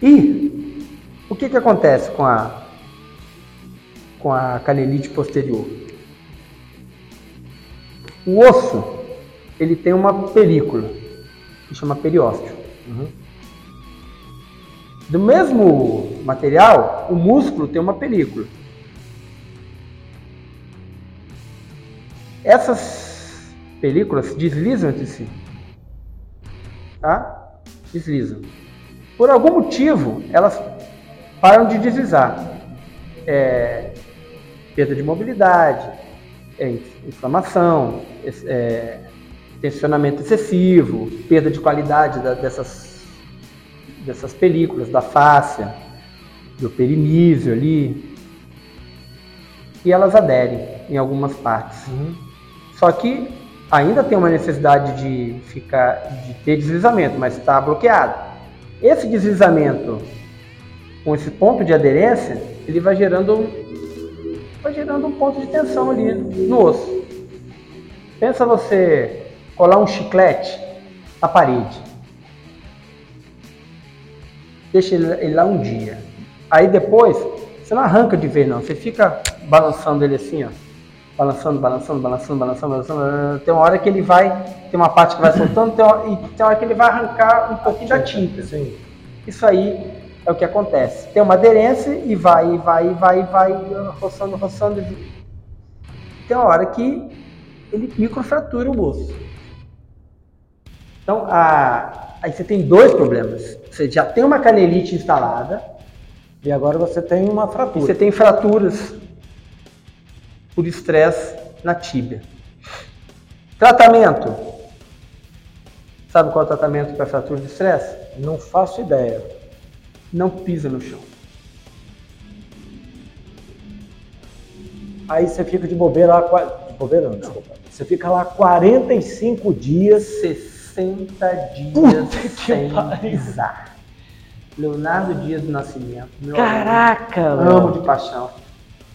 E o que, que acontece com a, com a canelite posterior? O osso, ele tem uma película, que chama periósteo. Uhum. Do mesmo material, o músculo tem uma película. Essas películas deslizam entre si. Tá? Deslizam. Por algum motivo, elas param de deslizar. É, perda de mobilidade, é, inflamação, é, é, tensionamento excessivo, perda de qualidade da- dessas dessas películas, da fáscia, do perinísio ali. E elas aderem em algumas partes. Uhum. Só que ainda tem uma necessidade de ficar, de ter deslizamento, mas está bloqueado. Esse deslizamento, com esse ponto de aderência, ele vai gerando, vai gerando um ponto de tensão ali no osso. Pensa você colar um chiclete na parede deixa ele, lá um dia. Aí depois, você não arranca de vez não, você fica balançando ele assim, ó. Balançando, balançando, balançando, balançando, balançando. Tem uma hora que ele vai, tem uma parte que vai soltando, tem uma, e tem uma hora que ele vai arrancar um pouquinho da tinta. Sim. Isso aí é o que acontece. Tem uma aderência e vai, vai, vai, vai, roçando, roçando. e- Tem uma hora que ele microfratura o osso. Então, a- aí você tem dois problemas. Você já tem uma canelite instalada E agora você tem uma fratura. você tem fraturas por estresse na tíbia. Tratamento. Sabe qual é o tratamento para fratura de estresse? Não faço ideia. Não pisa no chão. Aí você fica de bobeira lá. De bobeira não, desculpa. Você fica lá 45 dias. 60 dias Puta sem pisar. Leonardo Dias do Nascimento. Caraca, amigo, amo de paixão.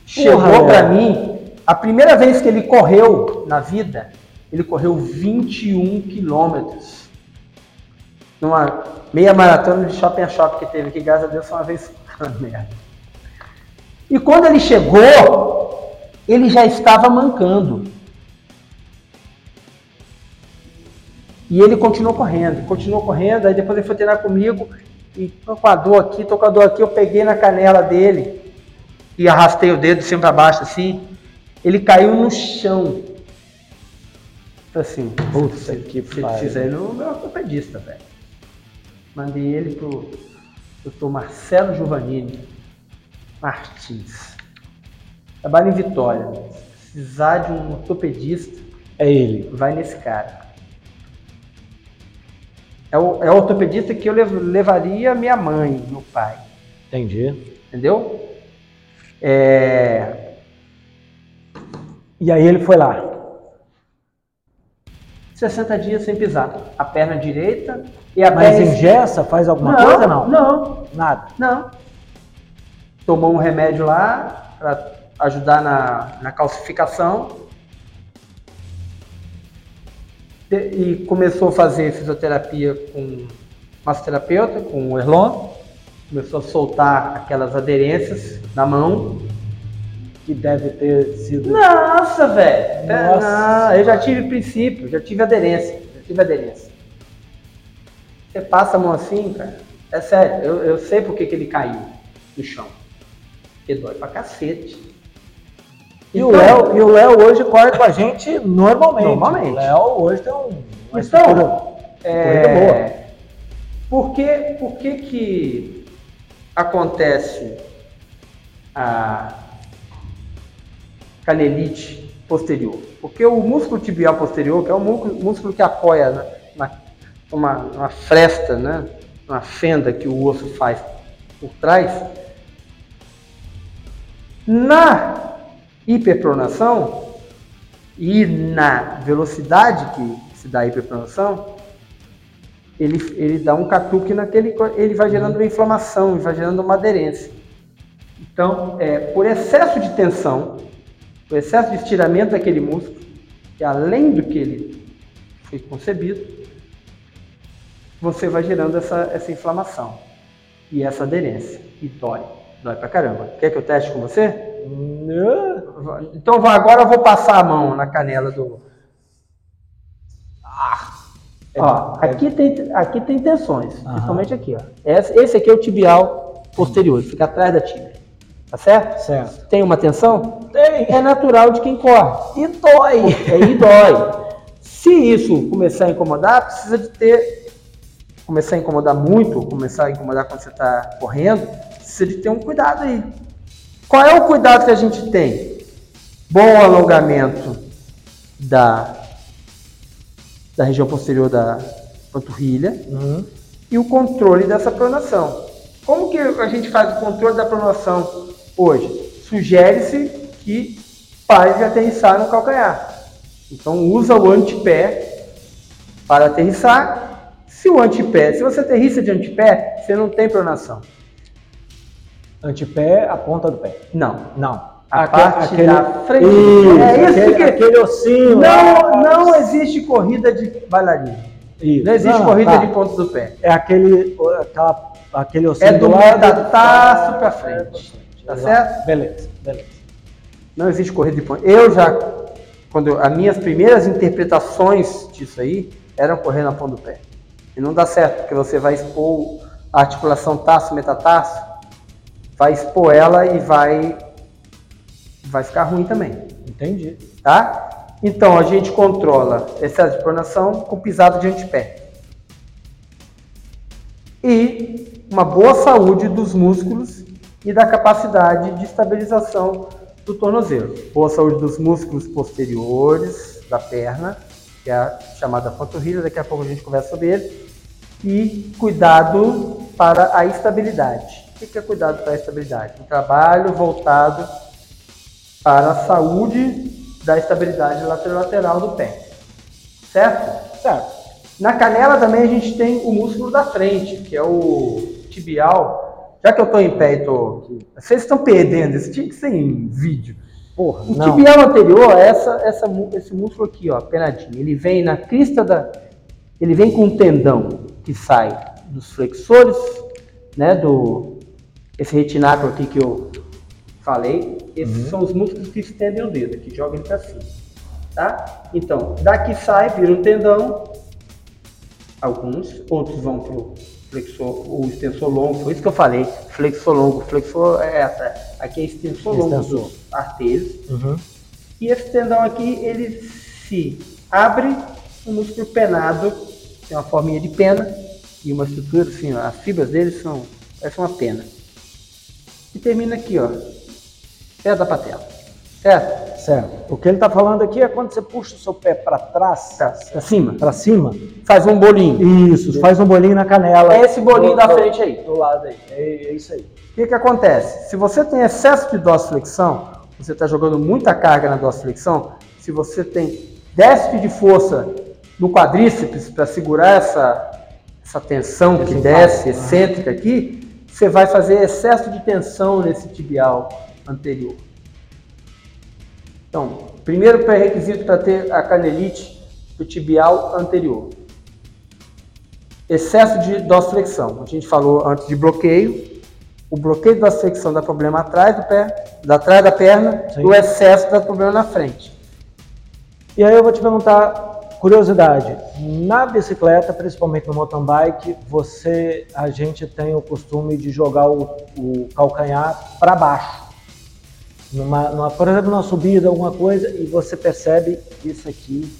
Chegou pra mim, a primeira vez que ele correu na vida, ele correu 21 quilômetros. Numa meia maratona de shopping a shopping que teve aqui, graças a Deus, foi uma vez merda. E quando ele chegou, ele já estava mancando. E ele continuou correndo, continuou correndo, aí depois ele foi treinar comigo, e tô com a dor aqui, tô com a dor aqui, eu peguei na canela dele e arrastei o dedo de cima para baixo assim, ele caiu no chão. Assim, Puta que se fizer no meu ortopedista, velho. Mandei ele pro doutor Marcelo Giovannini Martins. Trabalha em Vitória. Se precisar de um ortopedista, É ele. vai nesse cara. É o, é o ortopedista que eu lev- levaria minha mãe, meu pai. Entendi. Entendeu? É, E aí ele foi lá. 60 dias sem pisar. A perna direita e a Mas perna engessa? Faz alguma não, coisa? Não. Não, Nada. não. Tomou um remédio lá para ajudar na, na calcificação. de- e começou a fazer fisioterapia com massoterapeuta, com o Erlon. Começou a soltar aquelas aderências na mão. Que deve ter sido. Nossa, velho! Nossa. Eu já tive princípio, já tive aderência. Já tive aderência. Você passa a mão assim, cara. É sério, eu, eu sei por que, ele caiu no chão. Porque dói pra cacete. E o Então- Léo, e o Léo hoje corre com a gente normalmente. Normalmente. O Léo hoje tem um. uma Então, estrutura- É, boa. Por que, por que que acontece a canelite posterior? Porque o músculo tibial posterior, que é o músculo, que apoia na, na- uma, uma fresta, né? uma fenda que o osso faz por trás, na hiperpronação e na velocidade que se dá a hiperpronação, ele, ele dá um catuque naquele, ele vai gerando uma inflamação, ele vai gerando uma aderência. Então, é, por excesso de tensão, por excesso de estiramento daquele músculo, que além do que ele foi concebido, você vai gerando essa, essa inflamação e essa aderência. E dói, dói pra caramba. Quer que eu teste com você? Não. Então agora eu vou passar a mão na canela do. Ó, aqui tem, aqui tem tensões, Aham. principalmente aqui, ó. Esse, esse aqui é o tibial posterior, fica atrás da tíbia. Tá certo? Certo. Tem uma tensão? Tem. É natural de quem corre. E dói. É, e dói. Se isso começar a incomodar, precisa de ter. Começar a incomodar muito, começar a incomodar quando você está correndo, precisa de ter um cuidado aí. Qual é o cuidado que a gente tem? Bom alongamento da, da região posterior da panturrilha Uhum. e o controle dessa pronação. Como que a gente faz o controle da pronação hoje? Sugere-se que pare de aterrissar no calcanhar. Então usa o antepé para aterrissar. Se o antepé, se você aterrissa de antepé, você não tem pronação. Antepé, a ponta do pé. Não. Não. A Aque- parte da frente. Isso, É isso aquele, que- aquele ossinho. Não, não existe corrida de bailarina. Isso. Não existe Não, corrida tá. de ponta do pé. É aquele, aquela, aquele ossinho É do lado É, metatarso pra frente. Tá Exato. certo? Beleza, beleza. Não existe corrida de ponta. Eu já, quando eu- as minhas primeiras interpretações disso aí eram correr na ponta do pé. E não dá certo, porque você vai expor a articulação taço-metatarso, vai expor ela e vai, vai ficar ruim também, Entendi. tá? Então a gente controla excesso de pronação com pisada de antepé. E uma boa saúde dos músculos e da capacidade de estabilização do tornozelo. Boa saúde dos músculos posteriores da perna, que é a chamada panturrilha, daqui a pouco a gente conversa sobre ele. E cuidado para a estabilidade. O que é cuidado para a estabilidade? Um trabalho voltado para a saúde da estabilidade lateral do pé. Certo? Certo. Na canela também a gente tem o músculo da frente, que é o tibial. Já que eu estou em pé e tô. Vocês estão perdendo, isso tinha que ser em vídeo. Porra, O não. tibial anterior é essa, essa, mu- esse músculo aqui, ó, penadinho. Ele vem na crista da. Ele vem com um tendão que sai dos flexores, né? Do. Esse retináculo aqui que eu falei. Esses são os músculos que estendem o dedo, que jogam ele para cima. Tá? Então, daqui sai, vira um tendão. Alguns, outros vão pro flexor, o extensor longo, foi isso que eu falei, flexor longo, flexor é essa, aqui é extensor longo Extensor. dos artérios, Uhum. e esse tendão aqui, ele se abre no músculo penado, tem uma forminha de pena, e uma estrutura assim, ó, as fibras dele são, parecem uma pena. E termina aqui, ó, perto da patela, certo? Certo. O que ele está falando aqui é quando você puxa o seu pé para trás, pra cima, para cima. faz um bolinho. Isso, faz um bolinho na canela. É esse bolinho Do- da do- frente aí. Do lado aí. É, é isso aí. O que, que acontece? Se você tem excesso de dorsiflexão, você está jogando muita carga na dorsiflexão, se você tem déficit de força no quadríceps para segurar essa, essa tensão que desce, excêntrica aqui, você vai fazer excesso de tensão nesse tibial anterior. Então, primeiro pré-requisito para ter a canelite do tibial anterior. Excesso de dorsiflexão. A gente falou antes de bloqueio. O bloqueio de dorsiflexão dá problema atrás do pé, da trás da perna, Sim. e o excesso dá problema na frente. E aí eu vou te perguntar, curiosidade, na bicicleta, principalmente no mountain bike, você, a gente tem o costume de jogar o, o calcanhar para baixo. Numa, numa, por exemplo, numa subida, alguma coisa, e você percebe isso aqui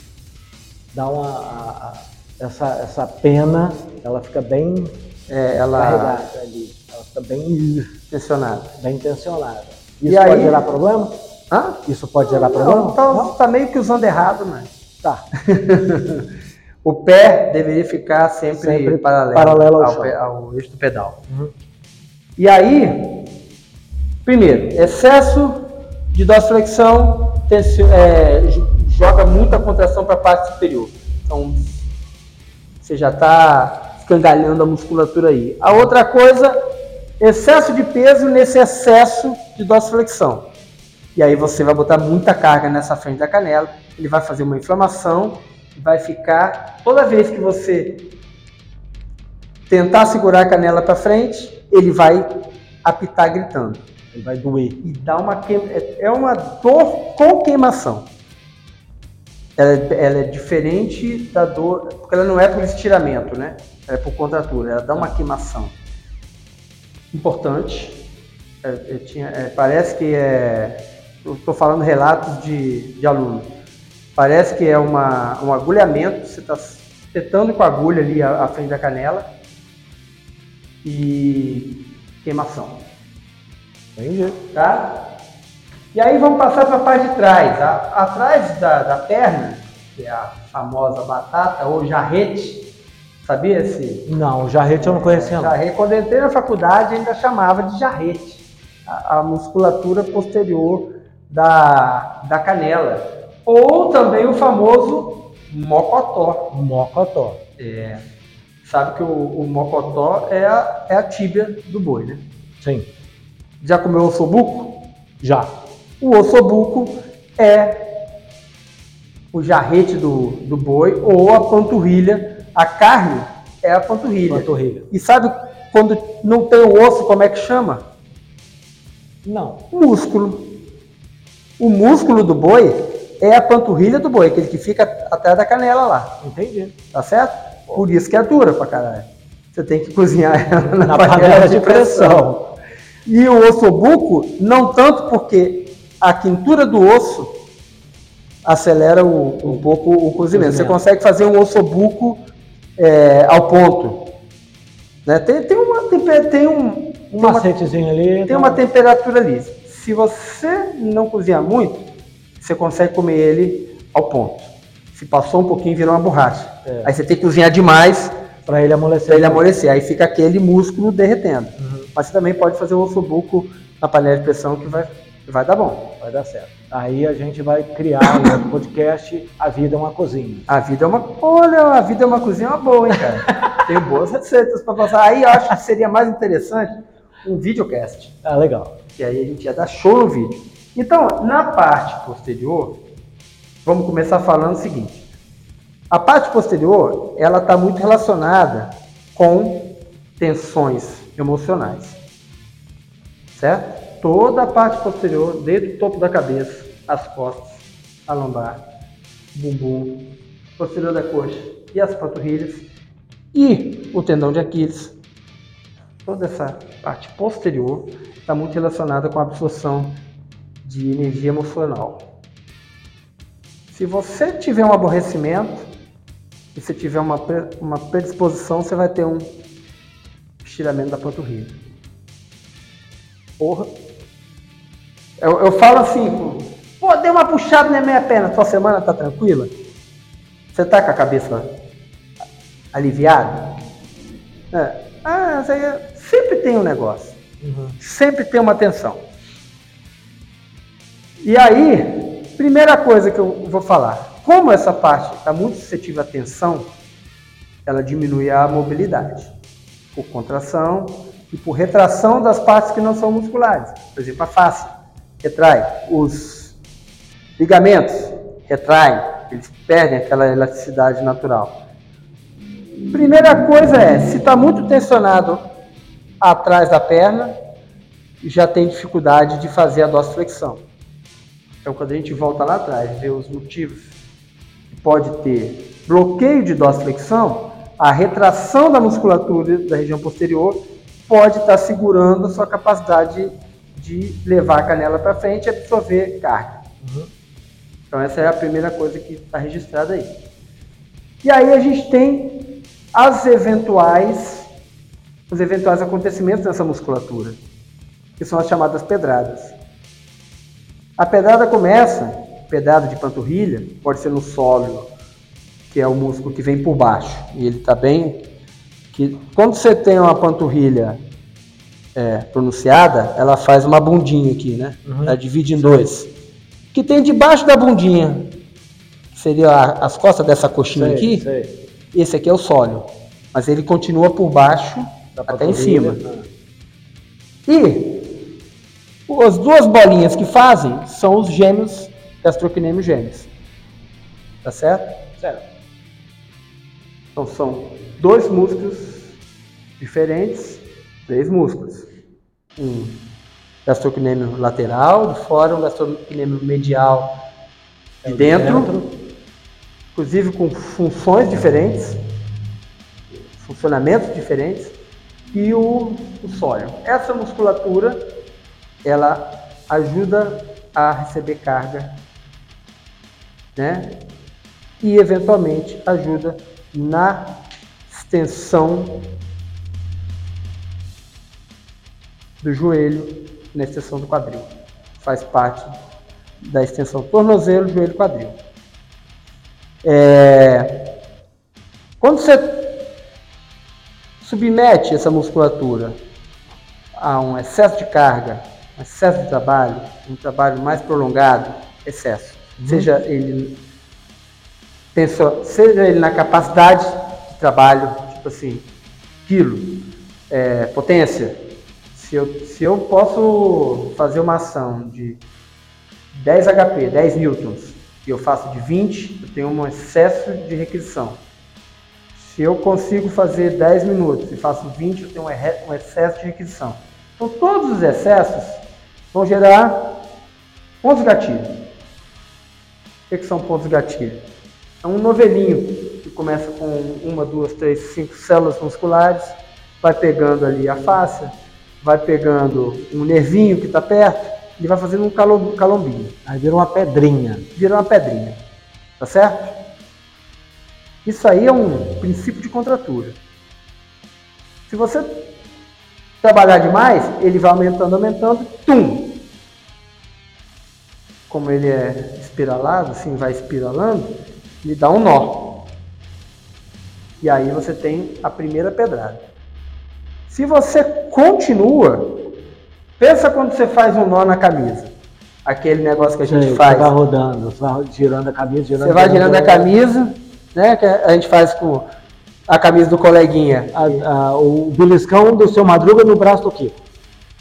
dá uma a- a- essa, essa pena, ela fica bem É, ela carregada ali, ela fica bem, tensionada. bem tensionada. E Isso pode aí- gerar problema? Hã? Isso pode gerar problema? Não, tá, tá meio que usando errado, mas. Tá. O pé deveria ficar sempre, Sempre paralelo, paralelo ao chão. pé- ao eixo do pedal. Uhum. E aí, primeiro, excesso de dorsiflexão é, joga muita contração para a parte superior. Então, você já está escangalhando a musculatura aí. A outra coisa, excesso de peso nesse excesso de dorsiflexão. E aí você vai botar muita carga nessa frente da canela, ele vai fazer uma inflamação, vai ficar, toda vez que você tentar segurar a canela para frente, ele vai apitar gritando. Ele vai doer. E dá uma queima, é é uma dor com queimação. Ela, é- ela é diferente da dor, porque ela não é por estiramento, né? Ela é por contratura, ela dá uma queimação. Importante. É, eu tinha- é, parece que é. Eu estou falando relatos de, de aluno. Parece que é uma, um agulhamento, você está espetando com a agulha ali à, à frente da canela e queimação Entendi. tá? E aí vamos passar para a parte de trás. A- atrás da, da perna, que é a famosa batata ou jarrete, sabia esse? Não, o jarrete eu não conhecia não. Jarrete, quando eu entrei na faculdade ainda chamava de jarrete, a, a musculatura posterior da, da canela. Ou também o famoso mocotó. Mocotó. É, sabe que o, o mocotó é a, é a tíbia do boi, né? Sim. Já comeu ossobuco? Já. O ossobuco é o jarrete do, do boi ou a panturrilha. A carne é a panturrilha. Panturrilha. E sabe quando não tem o osso, como é que chama? Não. Músculo. O músculo do boi é a panturrilha do boi, aquele que fica atrás da canela lá, Entendi. tá certo? Por isso que é dura pra caralho. Você tem que cozinhar ela na, Na panela de pressão. E o ossobuco, não tanto porque a quintura do osso acelera o- um pouco o cozimento. Você consegue fazer um ossobuco é, ao ponto. Né? Tem, tem, uma, tem, um, Um uma, macetezinho ali. tem uma temperatura ali. Se você não cozinhar muito, você consegue comer ele ao ponto. Se passou um pouquinho, virou uma borracha. É. Aí você tem que cozinhar demais Pra ele amolecer. para ele amolecer. Aí fica aquele músculo derretendo. Uhum. Mas você também pode fazer o ossobuco na panela de pressão que vai, vai dar bom. Vai dar certo. Aí a gente vai criar outro podcast A Vida é uma Cozinha. A vida é uma. Olha, a vida é uma cozinha é uma boa, hein, cara? Tem boas receitas para passar. Aí eu acho que seria mais interessante um videocast. Ah, legal. Que aí a gente ia dar show no vídeo. Então, na parte posterior, vamos começar falando o seguinte. A parte posterior, ela está muito relacionada com tensões emocionais. Certo? Toda a parte posterior, desde o topo da cabeça, as costas, a lombar, bumbum, posterior da coxa e as panturrilhas e o tendão de Aquiles. Toda essa parte posterior está muito relacionada com a absorção de energia emocional. Se você tiver um aborrecimento, e se tiver uma, uma predisposição, você vai ter um estiramento da panturrilha. Porra. Eu, eu falo assim, pô, dei uma puxada na minha perna, tua semana tá tranquila? Você tá com a cabeça aliviada? É. Ah, é- sempre tem um negócio. Uhum. Sempre tem uma tensão. E aí, primeira coisa que eu vou falar, como essa parte está muito suscetível à tensão, ela diminui a mobilidade por contração e por retração das partes que não são musculares. Por exemplo, a face retrai, os ligamentos retraem, eles perdem aquela elasticidade natural. Primeira coisa é, se está muito tensionado atrás da perna, já tem dificuldade de fazer a dorsiflexão. Então, quando a gente volta lá atrás vê os motivos pode ter bloqueio de dorsiflexão, a retração da musculatura da região posterior pode estar segurando a sua capacidade de levar a canela para frente e absorver carga. Uhum. Então essa é a primeira coisa que está registrada aí. E aí a gente tem as eventuais, os eventuais acontecimentos nessa musculatura, que são as chamadas pedradas. A pedrada começa, pedrada de panturrilha, pode ser no solo, que é o músculo que vem por baixo, e ele está bem. Que, quando você tem uma panturrilha é, pronunciada, ela faz uma bundinha aqui, né? Uhum. Ela divide em dois. Que tem debaixo da bundinha, seria as costas dessa coxinha sei, aqui, sei. esse aqui é o sólio. Mas ele continua por baixo até em cima. Né? E as duas bolinhas que fazem são os gêmeos gastrocnêmios gêmeos. Tá certo? Certo. Então são dois músculos diferentes, três músculos. Um gastrocnêmio lateral de fora, um gastrocnêmio medial de dentro, dentro, inclusive com funções diferentes, funcionamentos diferentes, e o, o sólio. Essa musculatura ela ajuda a receber carga, né? E eventualmente ajuda na extensão do joelho, na extensão do quadril. Faz parte da extensão tornozelo, joelho, quadril. É... Quando você submete essa musculatura a um excesso de carga excesso de trabalho, um trabalho mais prolongado, excesso. Seja ele pensa, seja ele na capacidade de trabalho, tipo assim, quilo, é, potência. Se eu, se eu posso fazer uma ação de 10 HP, 10 newtons, e eu faço de 20, eu tenho um excesso de requisição. Se eu consigo fazer 10 minutos e faço 20, eu tenho um excesso de requisição. Então, todos os excessos vão gerar pontos gatilho. O que, são pontos gatilho? É um novelinho que começa com uma, duas, três, cinco células musculares, vai pegando ali a face, vai pegando um nervinho que está perto e vai fazendo um calombinho. Aí vira uma pedrinha. Vira uma pedrinha. Tá certo? Isso aí é um princípio de contratura. Se você trabalhar demais, ele vai aumentando, aumentando, tum! Como ele é espiralado, assim, vai espiralando, ele dá um nó. E aí você tem a primeira pedrada. Se você continua, pensa quando você faz um nó na camisa. Aquele negócio que a gente Sim, faz. Você vai rodando, você vai girando a camisa, girando Você vai girando a camisa, né? Que a gente faz com a camisa do coleguinha. A, a, o beliscão do seu Madruga no braço do Kiko.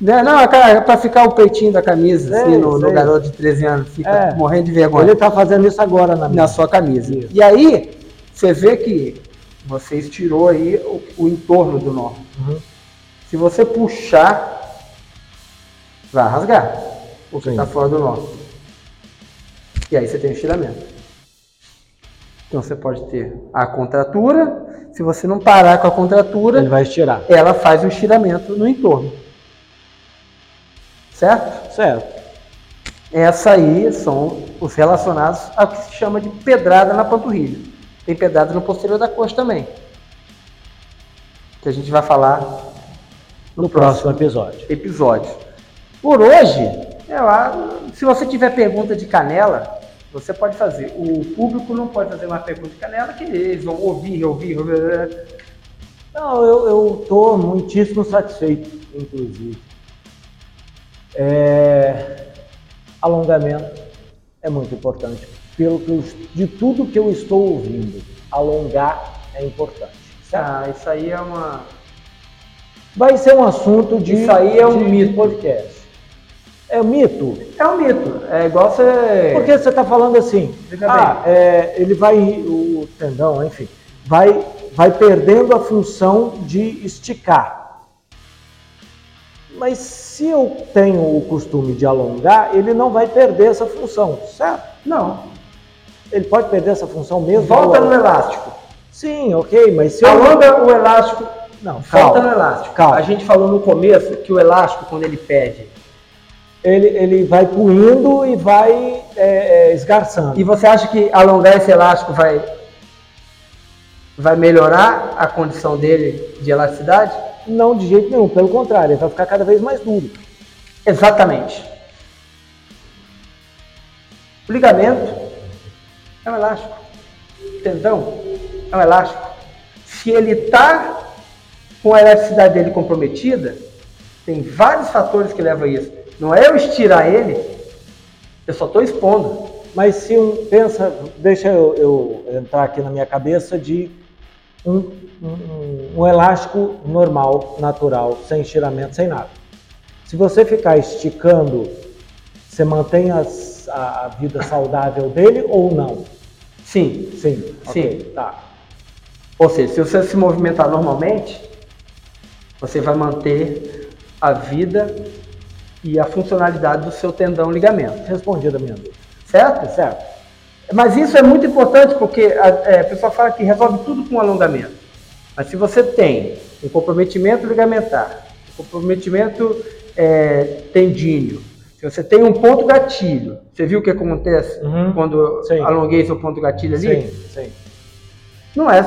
Né, não, é para ficar o peitinho da camisa, sei, assim, no, no, garoto de 13 anos, fica é. morrendo de vergonha. Ele está fazendo isso agora na, na sua camisa. Isso. E aí, você vê que você estirou aí o, o entorno do nó. Uhum. Se você puxar, vai rasgar o que está fora do nó. E aí você tem o estiramento. Então você pode ter a contratura, se você não parar com a contratura, ele vai estirar. Ela faz o estiramento no entorno. Certo? Certo. Essa aí são os relacionados ao que se chama de pedrada na panturrilha. Tem pedrada no posterior da coxa também. Que a gente vai falar no, no próximo, próximo episódio. episódio. Por hoje, eu, se você tiver pergunta de canela, você pode fazer. O público não pode fazer uma pergunta de canela que eles vão ouvir, ouvir, ouvir. Não, eu estou muitíssimo satisfeito, inclusive. É, alongamento é muito importante. Pelo que eu, de tudo que eu estou ouvindo, alongar é importante. Certo? Ah, isso aí é uma. Vai ser um assunto de. Isso aí é um mito. podcast. É um mito. É um mito. É igual você. Porque você está falando assim, ah, é, ele vai, o tendão, enfim, vai, vai perdendo a função de esticar. Mas se eu tenho o costume de alongar, ele não vai perder essa função, certo? Não. Ele pode perder essa função mesmo. Volta no elástico. Sim, ok, mas se eu... Alonga o elástico. Não, Volta no elástico. Calma. A gente falou no começo que o elástico, quando ele pede, Ele, ele vai puindo e vai é, é, esgarçando. E você acha que alongar esse elástico vai, vai melhorar a condição dele de elasticidade? Não de jeito nenhum, pelo contrário, ele vai ficar cada vez mais duro. Exatamente. O ligamento é um elástico. O tendão é um elástico. Se ele está com a elasticidade dele comprometida, tem vários fatores que levam a isso. Não é eu estirar ele, eu só estou expondo. Mas se um pensa, deixa eu, eu entrar aqui na minha cabeça de um, um- um elástico normal, natural, sem estiramento, sem nada. Se você ficar esticando, você mantém as- a, a vida saudável dele ou não? Sim. Sim, ok, Sim. tá. Ou seja, se você se movimentar normalmente, você vai manter a vida e a funcionalidade do seu tendão ligamento, Respondida minha dúvida. certo? Certo. Mas isso é muito importante porque a, é, a pessoa fala que resolve tudo com alongamento. Mas se você tem um comprometimento ligamentar, um comprometimento é, tendíneo, se você tem um ponto gatilho, você viu o que acontece Uhum. quando eu Sim. alonguei seu ponto gatilho ali? Sim, sim. Não é,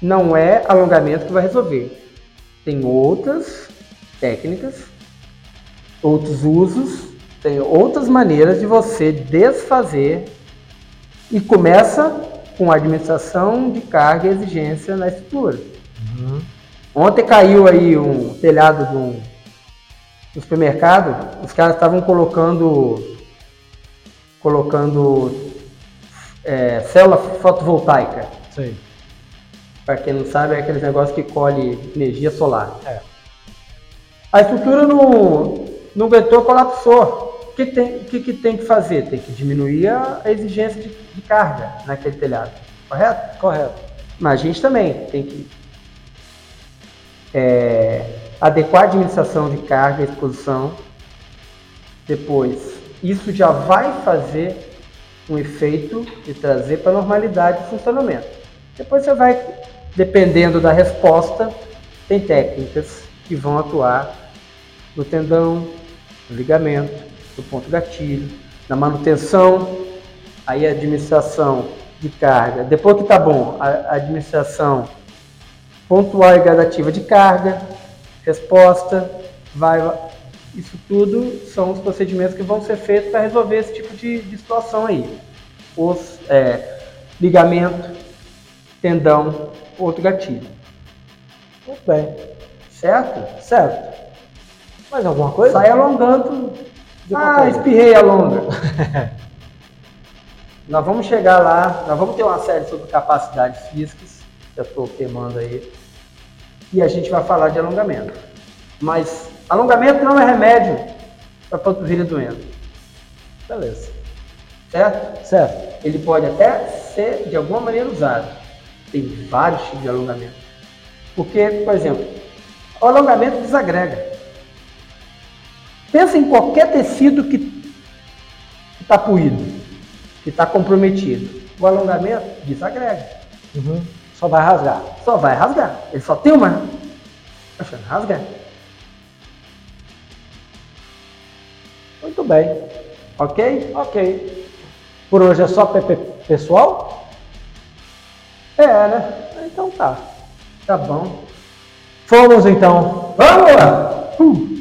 não é alongamento que vai resolver. Tem outras técnicas, outros usos, tem outras maneiras de você desfazer e começa com a administração de carga e exigência na estrutura. Uhum. Ontem caiu aí um telhado de um, no supermercado, os caras estavam colocando colocando é, célula fotovoltaica. Sim. Para quem não sabe, é aqueles negócios que colhe energia solar. É. A estrutura não, não aguentou, colapsou. O que tem, o que, que tem que fazer? Tem que diminuir a a exigência de, de carga naquele telhado, correto? Correto. Mas a gente também tem que é, adequar a administração de carga e exposição. Depois, isso já vai fazer um efeito de trazer para a normalidade de funcionamento. Depois você vai, dependendo da resposta, tem técnicas que vão atuar no tendão, no ligamento, no ponto gatilho, na manutenção, aí a administração de carga. Depois que tá bom, a a administração pontual e gradativa de carga, resposta, vai. Isso tudo são os procedimentos que vão ser feitos para resolver esse tipo de, de situação aí. Os é, ligamento, tendão, outro gatilho. Muito bem. Certo? Certo. Mais alguma coisa? Sai alongando. Ah, espirrei alonga. nós vamos chegar lá, nós vamos ter uma série sobre capacidades físicas, que eu estou queimando aí, e a gente vai falar de alongamento. Mas alongamento não é remédio para panturrilha doendo, Beleza. certo? Certo. Ele pode até ser de alguma maneira usado. Tem vários tipos de alongamento. Porque, por exemplo, o alongamento desagrega. Pensa em qualquer tecido que está puído, que está comprometido. O alongamento desagrega. Uhum. Só vai rasgar. Só vai rasgar. Ele só tem uma. Poxa, rasgar. Muito bem. Ok? Ok. Por hoje é só PP pessoal? É, né? Então tá. Tá bom. Fomos então. Vamos lá! Uh.